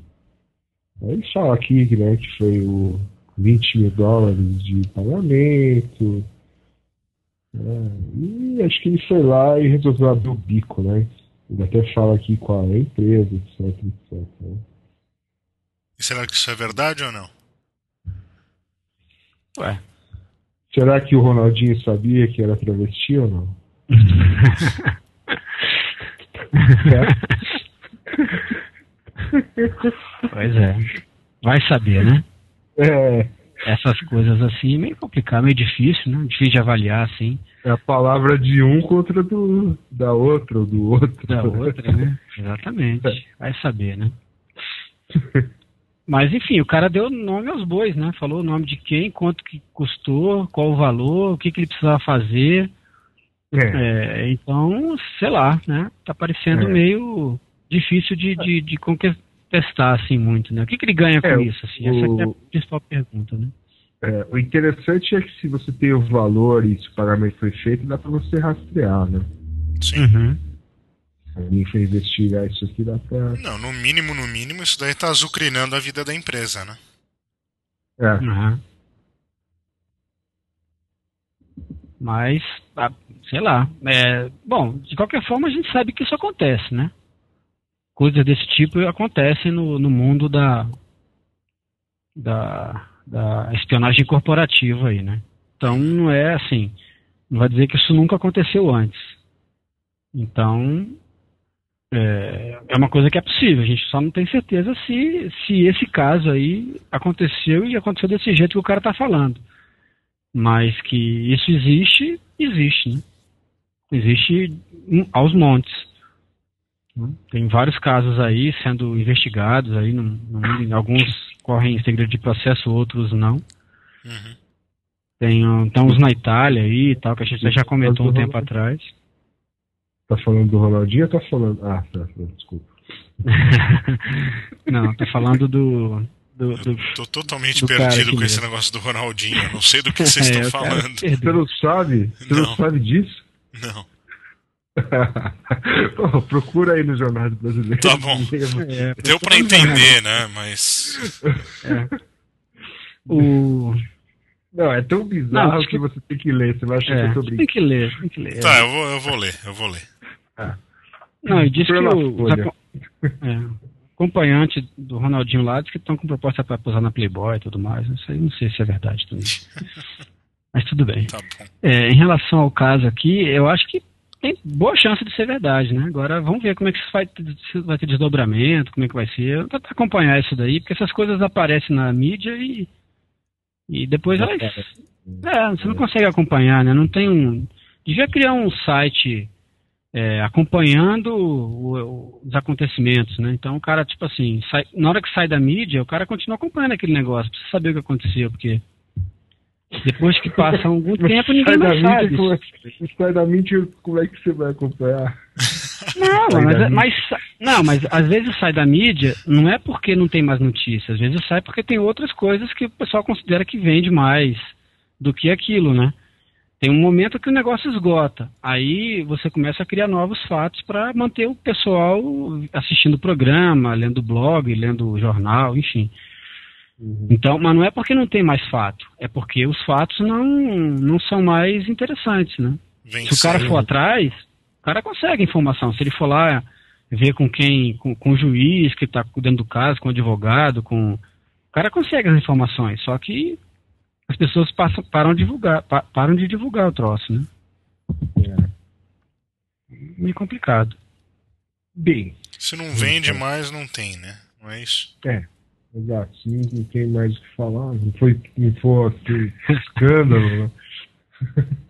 Aí fala aqui né, que foi o 20 mil dólares de pagamento. Né, e acho que ele foi lá e resolveu abrir o bico, né? Ele até fala aqui qual é a empresa, etc, etc. né? E será que isso é verdade ou não? Ué. Será que o Ronaldinho sabia que era travesti ou não? Pois é. Vai saber, né? É, Essas coisas assim, meio complicado, meio difícil, né? Difícil de avaliar, assim, é a palavra de um contra do, da outra ou do outro. da outra, né? Exatamente. Vai saber, né? Mas enfim, o cara deu nome aos bois, né? Falou o nome de quem, quanto que custou, qual o valor, o que, que ele precisava fazer. É, É, então, sei lá, né? Tá parecendo É. meio difícil de, de, de contestar, assim, muito, né? O que, que ele ganha com É, isso, assim? Essa é a principal pergunta, né? é, o interessante é que se você tem o valor e se o pagamento foi feito, dá pra você rastrear, né? Sim. Uhum. Se alguém for investigar isso aqui, dá pra. Não, no mínimo, no mínimo, isso daí tá azucrinando a vida da empresa, né? É, Uhum. Mas, ah, sei lá. É, bom, de qualquer forma, a gente sabe que isso acontece, né? Coisas desse tipo acontecem no, no mundo da, da, da espionagem corporativa aí, né? Então, não é assim. Não vai dizer que isso nunca aconteceu antes. Então, é, é uma coisa que é possível. A gente só não tem certeza se, se esse caso aí aconteceu e aconteceu desse jeito que o cara está falando. Mas que isso existe, existe, né? Existe aos montes. Né? Tem vários casos aí sendo investigados aí no, no mundo. Alguns correm em segredo de processo, outros não. Uhum. Tem, um- tem uns na Itália aí e tal, que a gente já comentou um tempo atrás. tá falando do Ronaldinho ou tá falando. Ah, tá, tá, desculpa. não, tô falando do. do, do Tô totalmente do perdido com esse negócio do Ronaldinho. Eu não sei do que vocês É, estão falando. Você não sabe? Você não, Não. sabe disso? Não. Pô, procura aí no Jornal Brasileiro. Tá bom. É, Deu pra entender, né? Mas. o. Não, é tão Não, bizarro acho que que- você tem que ler. Você vai achar que É, eu tô tem brincando. que ler, tem que ler. Tá, eu vou, eu vou ler, eu vou ler. Não, e diz que o, é, acompanhante do Ronaldinho lá diz que estão com proposta para posar na Playboy e tudo mais. Isso aí não sei se é verdade também. Mas tudo bem. Tá bom. É, em relação ao caso aqui, eu acho que tem boa chance de ser verdade, né? Agora vamos ver como é que isso vai, ter- se vai ter desdobramento, como é que vai ser. Eu vou tentar acompanhar isso daí, porque essas coisas aparecem na mídia e, e depois elas. É, você não consegue acompanhar, né? Não tem um. Devia criar um site é, acompanhando o- os acontecimentos, né? Então o cara, tipo assim, sai- na hora que sai da mídia, o cara continua acompanhando aquele negócio, precisa saber o que aconteceu, porque depois que passa algum tempo, ninguém sai da mais mídia, sabe. como é, sai da mídia, como é que você vai acompanhar? Não, mas, da mas, não, mas às vezes sai da mídia, não é porque não tem mais notícias, às vezes sai porque tem outras coisas que o pessoal considera que vende mais do que aquilo, né? Tem um momento que o negócio esgota. Aí você começa a criar novos fatos para manter o pessoal assistindo o programa, lendo o blog, lendo o jornal, enfim. Então, mas não é porque não tem mais fato, é porque os fatos não, não são mais interessantes, né? Vem Se o cara for atrás, o cara consegue informação. Se ele for lá ver com quem, com, com o juiz que está cuidando do caso, com o advogado, com. O cara consegue as informações, só que as pessoas passam, param, de divulgar, pa- param de divulgar o troço, né? Meio complicado. Bem, Se não vende mais, não tem, né? Não é isso? exato. Não, não tem mais o que falar. Não foi, não foi assim, escândalo, né?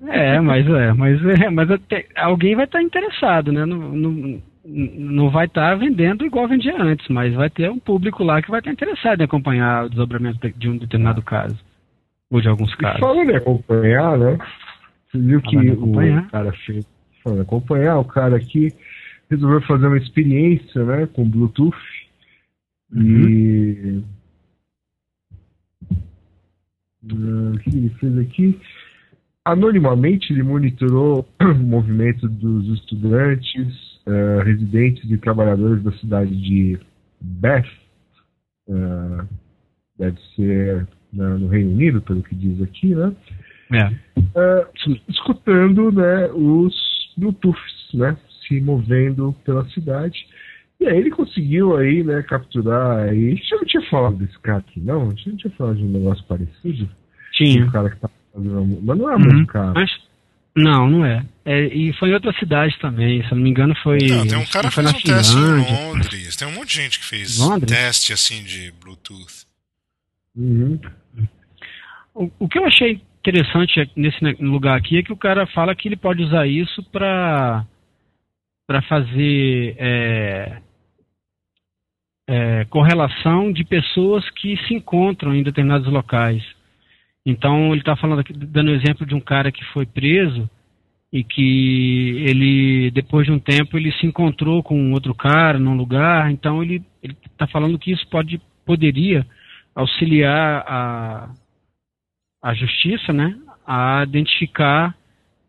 É, mas é, mas é, mas até- alguém vai estar interessado, né? Não, não, não vai estar vendendo igual vendia antes, mas vai ter um público lá que vai estar interessado em acompanhar o desdobramento de- um determinado caso. Ou de alguns E casos. falando em acompanhar, né? Você viu que o cara fez. Falando em acompanhar, o cara aqui resolveu fazer uma experiência, né? Com Bluetooth. E. Ah, O que ele fez aqui? Anonimamente, ele monitorou o movimento dos estudantes, ah, residentes e trabalhadores da cidade de Bath. ah, deve ser na- no Reino Unido, pelo que diz aqui, né? É. Mesmo. escutando né, os Bluetooths, né, se movendo pela cidade. E aí ele conseguiu aí, né, capturar aí. A gente já não tinha falado desse cara aqui, não? A gente não tinha falado de um negócio parecido? Tinha. Um cara que tá fazendo. Mas não é o Uhum. mesmo cara. Mas, não, não é. É, E foi em outra cidade também, se eu não me engano foi. Não, tem um cara que fez na um teste em Finlândia. Londres. Tem um monte de gente que fez Londres? teste assim de Bluetooth. Uhum. O, o que eu achei interessante nesse ne- lugar aqui é que o cara fala que ele pode usar isso para para fazer é, é, correlação de pessoas que se encontram em determinados locais. Então ele está falando aqui, dando exemplo de um cara que foi preso e que ele depois de um tempo ele se encontrou com outro cara num lugar. Então ele está falando que isso pode poderia auxiliar a a justiça, né, a identificar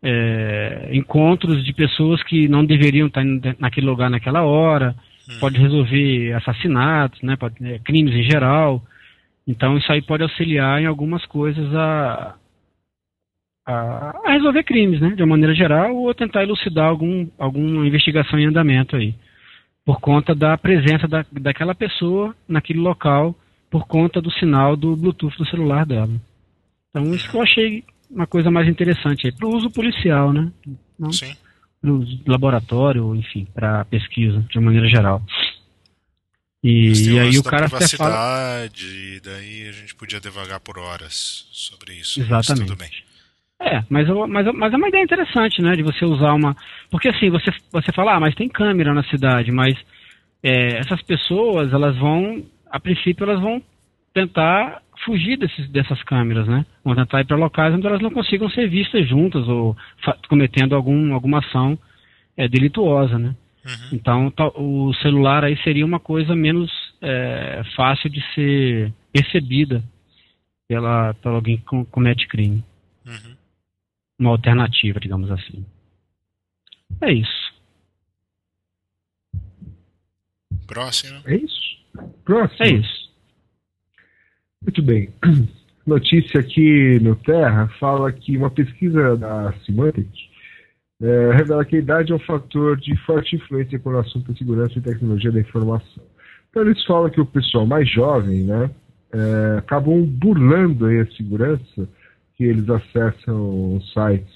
é, encontros de pessoas que não deveriam estar indo naquele lugar naquela hora, Hum. pode resolver assassinatos, né, pode, é, crimes em geral. Então isso aí pode auxiliar em algumas coisas a, a, a resolver crimes, né, de uma maneira geral, ou tentar elucidar algum, alguma investigação em andamento aí, por conta da presença da, daquela pessoa naquele local, por conta do sinal do Bluetooth do celular dela. Então isso que eu achei uma coisa mais interessante aí, para o uso policial, né? Não Sim. Para o laboratório, enfim, para pesquisa, de uma maneira geral. E, o aí o cara até fala. e daí a gente podia devagar por horas sobre isso. Exatamente. tudo bem. É, mas, eu- mas, eu- mas é uma ideia interessante, né? De você usar uma. Porque assim, você, você fala, ah, mas tem câmera na cidade, mas é, essas pessoas, elas vão, a princípio, elas vão tentar fugir desses, dessas câmeras, né? Vão tentar ir para locais onde elas não consigam ser vistas juntas ou cometendo algum, alguma ação é, delituosa, né? Uhum. Então o celular aí seria uma coisa menos é, fácil de ser recebida pela, pela alguém que com- comete crime. Uhum. Uma alternativa, digamos assim. É isso. Próximo. É isso? Próximo. É isso. Muito bem. Notícia aqui no Terra fala que uma pesquisa da Symantec eh, revela que a idade é um fator de forte influência com o assunto da segurança e tecnologia da informação. Então eles falam que o pessoal mais jovem, né, eh, acabam burlando aí a segurança, que eles acessam sites,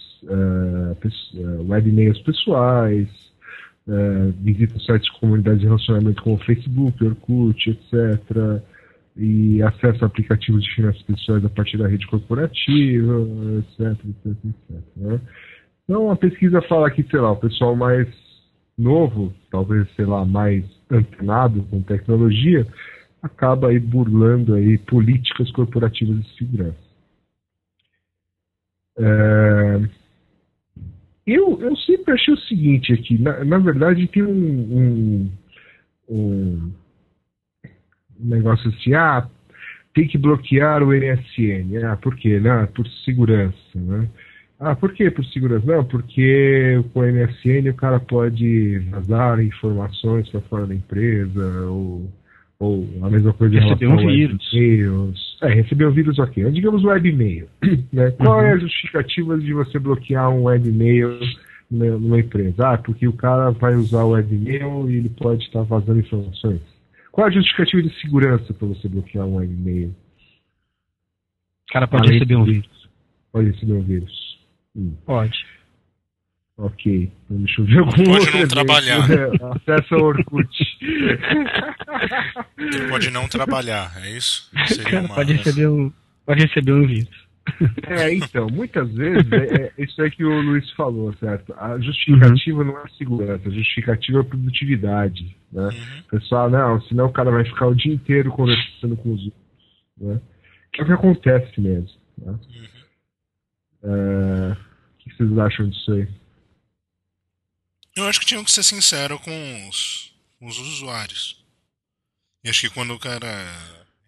pes- eh, web e-mails pessoais, eh, visitam sites de comunidades de relacionamento como o Facebook, Orkut, etc e acesso a aplicativos de finanças pessoais a partir da rede corporativa, etc, etc, etc. né? Então a pesquisa fala que, sei lá, o pessoal mais novo, talvez, sei lá, mais antenado com tecnologia, acaba aí burlando aí políticas corporativas de segurança. É, Eu, eu sempre achei o seguinte aqui, na, na verdade tem um, um, um negócio assim, ah, tem que bloquear o NSN. Ah, por quê? Não, por segurança, né? Ah, por que por segurança? Não, porque com o NSN o cara pode vazar informações para fora da empresa, ou, ou a mesma coisa em Receber relação um vírus. e-mails. É, receber um vírus ok. Digamos web e-mail. Né? Qual Uhum. é a justificativa de você bloquear um web e-mail numa empresa? Ah, porque o cara vai usar o web e-mail e ele pode estar vazando informações. Qual a justificativa de segurança para você bloquear um e-mail? O cara pode Além receber um vírus. Pode receber um vírus. Hum, Pode. ok. Então deixa eu ver algum Pode outro não trabalhar. É, Acessa o Orkut. Ele pode não trabalhar, é isso? Seria cara uma. pode receber um, pode receber um vírus. É, então, muitas vezes é, é isso é que o Luiz falou, certo? A justificativa não é segurança, a justificativa é produtividade. Né? Uhum. O pessoal, não, senão o cara vai ficar o dia inteiro conversando com os outros. Né? Que é o que acontece mesmo. Né? É, o que vocês acham disso aí? Eu acho que tinham que ser sincero com os, com os usuários. E acho que quando o cara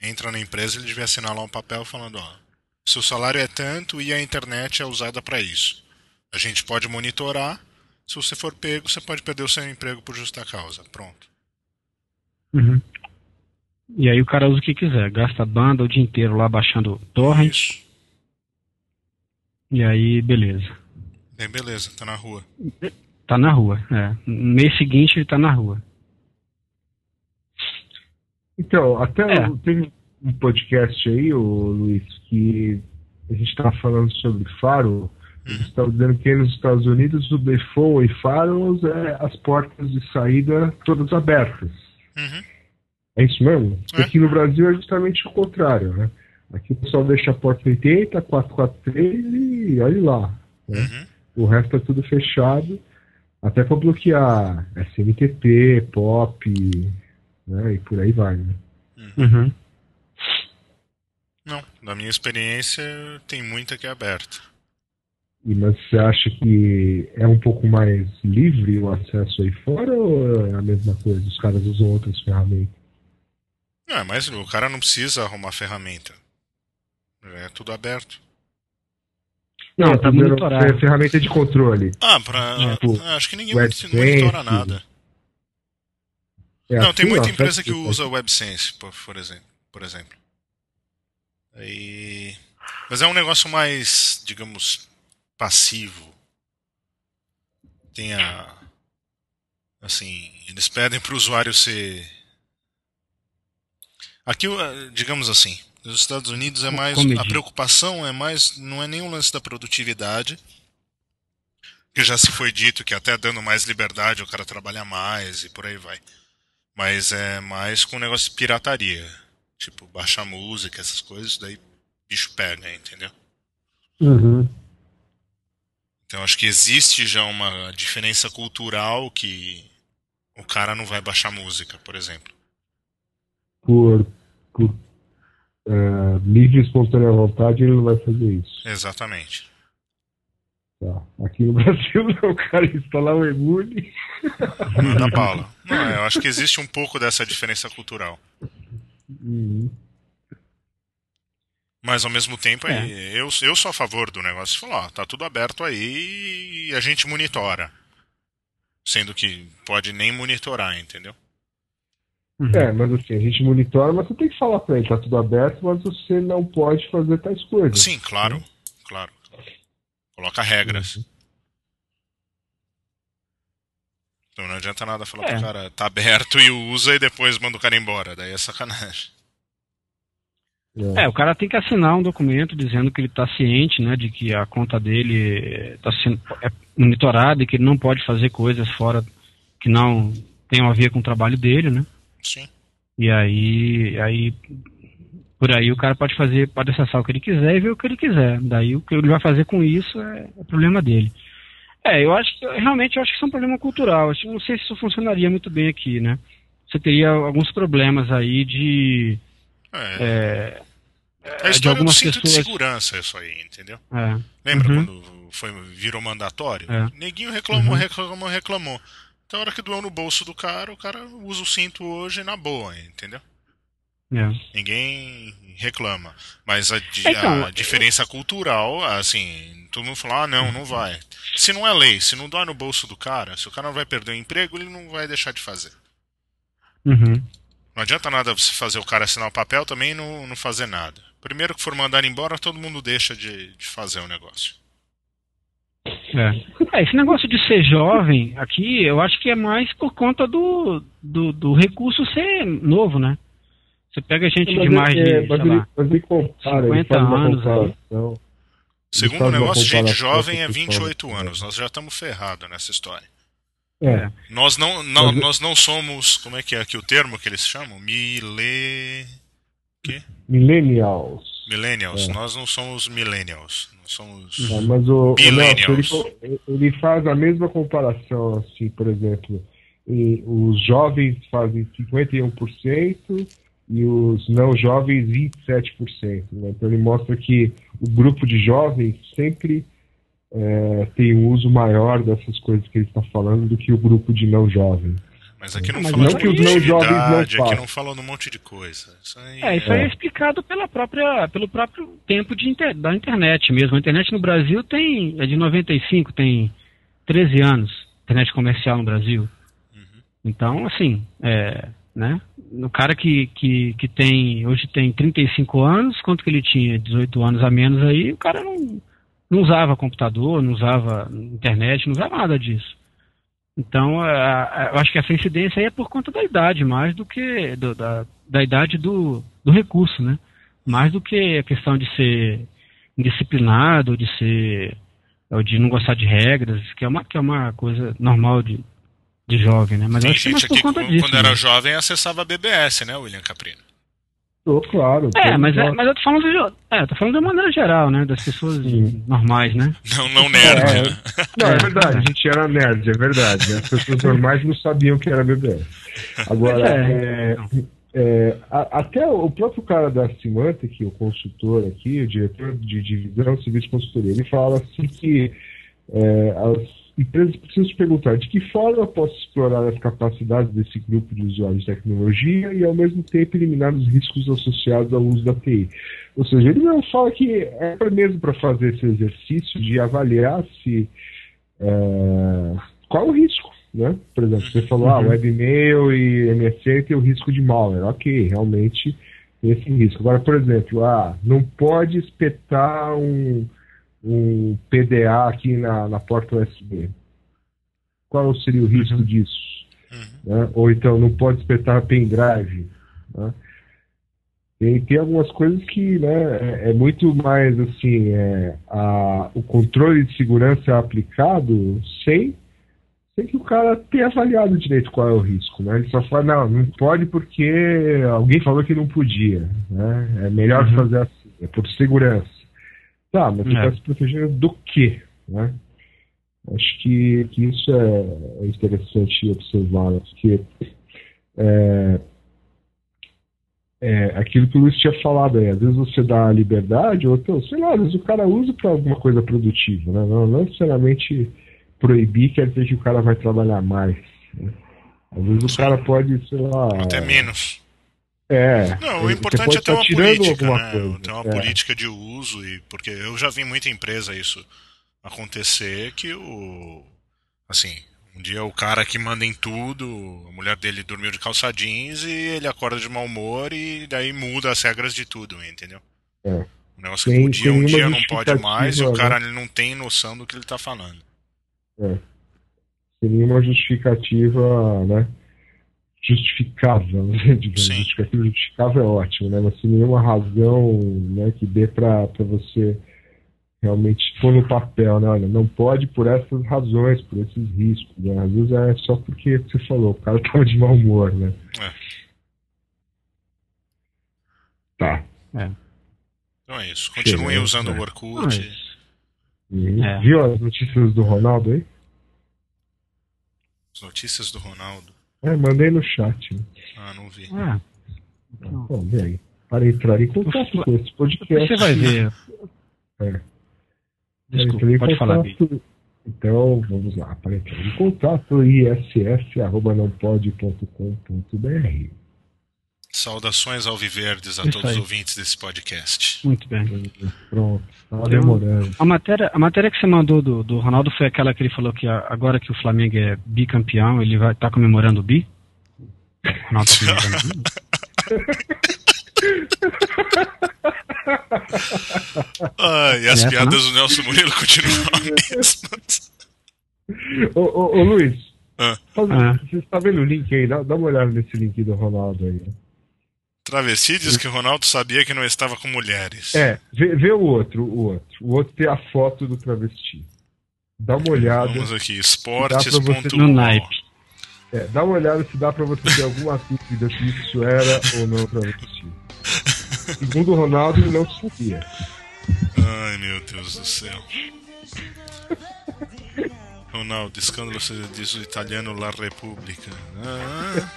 entra na empresa, ele devia assinar lá um papel falando, ó, seu salário é tanto e a internet é usada para isso. A gente pode monitorar. Se você for pego, você pode perder o seu emprego por justa causa. Pronto. Uhum. E aí o cara usa o que quiser, gasta banda o dia inteiro lá baixando torrent, Isso. e aí beleza. Bem, beleza, tá na rua. Tá na rua, é. No mês seguinte ele tá na rua. Então, até É. o- teve um podcast aí, o Luiz, que a gente estava falando sobre faro. Uhum. estavam dizendo que nos Estados Unidos o default e faros é as portas de saída todas abertas. Uhum. É isso mesmo? É. Aqui no Brasil é justamente o contrário, né? Aqui o pessoal deixa a porta 80, 443 e olha lá. né? Uhum. O resto é tudo fechado, até para bloquear SMTP, POP, né? E por aí vai, né? Uhum. Não, na minha experiência, tem muita que é aberta. E, mas você acha que é um pouco mais livre o acesso aí fora ou é a mesma coisa? Os caras usam outras ferramentas? Não, é, mas o cara não precisa arrumar ferramenta. É tudo aberto. Não, pra tô dizendo, monitorar. é ferramenta de controle. Ah, pra. Tipo, acho que ninguém WebSense. monitora nada. É não, tem assim, muita ó, empresa que usa WebSense, por, por exemplo. Por exemplo. Aí... Mas é um negócio mais, digamos, passivo. Tem a. Assim, eles pedem para o usuário ser. Aqui, digamos assim, nos Estados Unidos é mais. A preocupação é mais. Não é nem o lance da produtividade. Que já se foi dito que até dando mais liberdade o cara trabalha mais e por aí vai. Mas é mais com o negócio de pirataria. Tipo, baixar música, essas coisas, daí bicho pega, entendeu? Uhum. Então acho que existe já uma diferença cultural que o cara não vai baixar música, por exemplo. Por, por é, livre e espontânea vontade, ele não vai fazer isso. Exatamente. Tá. Aqui no Brasil, o cara instalar o emule. Manda Paula. Não, eu acho que existe um pouco dessa diferença cultural. Uhum. Mas ao mesmo tempo, É. eu, eu sou a favor do negócio. Falar, ó, tá tudo aberto aí e a gente monitora. Sendo que pode nem monitorar, entendeu? Uhum. É, mas assim, a gente monitora, mas você tem que falar pra ele, tá tudo aberto, mas você não pode fazer tais coisas. Sim, claro, claro. Coloca regras. Uhum. Então não adianta nada falar É. pro cara, tá aberto e usa e depois manda o cara embora. Daí é sacanagem. É, o cara tem que assinar um documento dizendo que ele está ciente, né, de que a conta dele está sendo é monitorada e que ele não pode fazer coisas fora que não tenham a ver com o trabalho dele, né? Sim. E aí, aí por aí o cara pode fazer, pode acessar o que ele quiser e ver o que ele quiser. Daí o que ele vai fazer com isso é, é problema dele. É, eu acho que realmente eu acho que isso é um problema cultural. Acho, não sei se isso funcionaria muito bem aqui, né? Você teria alguns problemas aí de É, é, é a de história do algumas cinto pessoas- de segurança, isso aí, entendeu? é, Lembra Uhum. quando foi, virou mandatório? É. Neguinho reclamou, Uhum. reclamou, reclamou. Então, a hora que doeu no bolso do cara, o cara usa o cinto hoje na boa, entendeu? É. Ninguém reclama. Mas a, di- Então, a diferença cultural, assim, todo mundo fala, ah, não, não vai. Se não é lei, se não dói no bolso do cara, se o cara não vai perder o emprego, ele não vai deixar de fazer. Uhum. Não adianta nada você fazer o cara assinar o papel também e não, não fazer nada. Primeiro que for mandar embora, todo mundo deixa de, de fazer o negócio. É. É, esse negócio de ser jovem aqui, eu acho que é mais por conta do, do, do recurso ser novo, né? Você pega gente de Mas mais de, é, mas sei lá, mas ele compara, ele 50 faz uma anos aí. comparação. Segundo o negócio, gente jovem é o pessoal 28 da- anos. Nós já estamos ferrados nessa história. É, Nós não, não, Mas- nós não somos. Como é que é aqui o termo que eles chamam? Mile... millennials. Millennials. É. Nós não somos millennials. Nós somos. É, mas o, o Millennials. Nelson, ele, ele faz a mesma comparação, assim, por exemplo, e os jovens fazem 51% e os não jovens 27%. Né? Então ele mostra que o grupo de jovens sempre é, tem um uso maior dessas coisas que ele está falando do que o grupo de não jovens. Mas aqui não Mas fala não de que os não jovens não aqui não fala um monte de coisa. Isso aí, É, isso aí é É. explicado pela própria, pelo próprio tempo de inter- da internet mesmo. A internet no Brasil tem é de 95, tem 13 anos, internet comercial no Brasil. Então, assim, é, né? O cara que, que, que tem hoje tem 35 anos, quanto que ele tinha? 18 anos a menos aí, o cara não, não usava computador, não usava internet, não usava nada disso. Então, eu acho que essa incidência aí é por conta da idade, mais do que do- da, da idade do, do recurso, né? Mais do que a questão de ser indisciplinado, de ser de não gostar de regras, que é uma, que é uma coisa normal de, de jovem, né? Mas Tem acho que é gente por aqui, quando disso. quando era jovem, acessava a BBS, né, William Caprino? Tô, claro. É, mas, é, mas eu tô falando de, é, tô falando de uma maneira geral, né? Das pessoas Sim. normais, né? Não, não nerd, É. né? Não, é verdade, a gente era nerd, é verdade. As pessoas normais não sabiam que era BBS. Agora, É. é, é, a- até o próprio cara da Symantec, o consultor aqui, o diretor de divisão, serviço de consultoria, ele fala assim que é, as empresas precisam se perguntar de que forma eu posso explorar as capacidades desse grupo de usuários de tecnologia e, ao mesmo tempo, eliminar os riscos associados ao uso da TI. Ou seja, ele não fala que é mesmo para fazer esse exercício de avaliar se é, qual é o risco, né? Por exemplo, você falou, ah, Uhum. webmail e MSN tem o risco de malware. Ok, realmente tem esse risco. Agora, por exemplo, ah, não pode espetar um, um PDA aqui na, na porta USB. Qual seria o risco Uhum. disso? Uhum. né? Ou então não pode espetar pendrive. Né? Tem, tem algumas coisas que né, é, é muito mais assim, é, a, o controle de segurança é aplicado sem, sem que o cara tenha avaliado direito qual é o risco. Né? Ele só fala, não, não pode porque alguém falou que não podia. Né? É melhor Uhum. fazer assim, é por segurança. Tá, mas você É. está se protegendo do quê? Né? Acho que, que isso é é interessante observar, porque é, é, aquilo que o Luiz tinha falado aí, às vezes você dá a liberdade, ou então, sei lá, às vezes o cara usa para alguma coisa produtiva, né? Não, não necessariamente proibir quer dizer que o cara vai trabalhar mais. Né? Às vezes o cara pode, sei lá. Até menos. É. Não, o importante é ter uma política, né? coisa. Ter uma É. política de uso, e porque eu já vi muita empresa isso acontecer que o. Assim, um dia o cara que manda em tudo, a mulher dele dormiu de calça jeans e ele acorda de mau humor e daí muda as regras de tudo, entendeu? É. Um negócio que Tem- tem um uma dia não pode mais e o justificativa, cara né? não tem noção do que ele tá falando. Seria uma justificativa, né? Justificável, né? digamos. Sim. Justificativa justificável é ótimo, né? Mas sem nenhuma razão né, que dê para você realmente pôr no papel, né? Olha, não pode por essas razões, por esses riscos. Né? Às vezes é só porque você falou, o cara tava de mau humor, né? É. Tá. Então é isso. Continuem Chega, usando é. o Orkut. Mas- E- É. Viu as notícias do Ronaldo aí? As notícias do Ronaldo. É, mandei no chat. Ah, não vi. Ah, Não. Bom, vem aí. Para entrar em contato com esse podcast. você vai ver. É. Desculpa, pode falar, Bi. contato- Então, vamos lá. Para entrar em contato, iss.nãopode.com.br. Saudações alviverdes a Isso todos os aí. ouvintes desse podcast. Muito bem. Pronto, estava demorando. A matéria, a matéria que você mandou do, do Ronaldo foi aquela que ele falou que a- agora que o Flamengo é bicampeão, ele vai estar comemorando o bi? O Ronaldo tá comemorando o bi? Ah, e as Essa, piadas do Nelson Murilo continuam mesmas. Ô, ô, ô, Luiz, Ah. faz- Ah. você está vendo o link aí? Dá, dá uma olhada nesse link do Ronaldo aí. Travesti diz que Ronaldo sabia que não estava com mulheres. É, vê, vê o outro, o outro. O outro tem a foto do travesti. Dá uma olhada. Vamos aqui, Dá esportes.com. No naipe. É, dá uma olhada se dá pra você ter alguma dúvida se isso era ou não travesti. Segundo o Ronaldo, ele não sabia. Ai, meu Deus do céu. Ronaldo, escândalo você diz o italiano La Repubblica. Ah,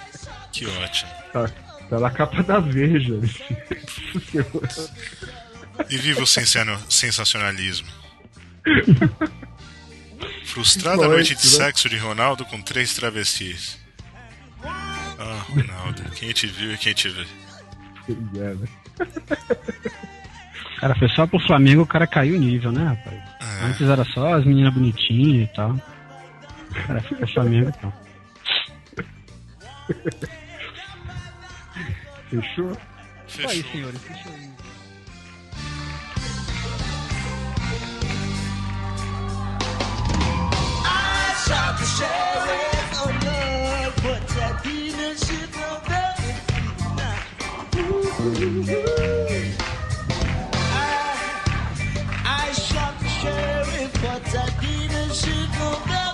que ótimo. Tá, tá na capa da Veja. E viva o sensa- sensacionalismo. Frustrada noite de né? sexo de Ronaldo com três travestis. Ah, Ronaldo, quem te viu e quem te vê. É, né? Cara, foi só pro Flamengo o cara caiu o nível, né, rapaz? É. Antes era só as meninas bonitinhas e tal. Cara, foi pro Flamengo então. Fechou? Só aí, senhores. Fechou aí. I shot the sheriff on love, but that dealership no I, I shot the sheriff, but that dealership no Freedom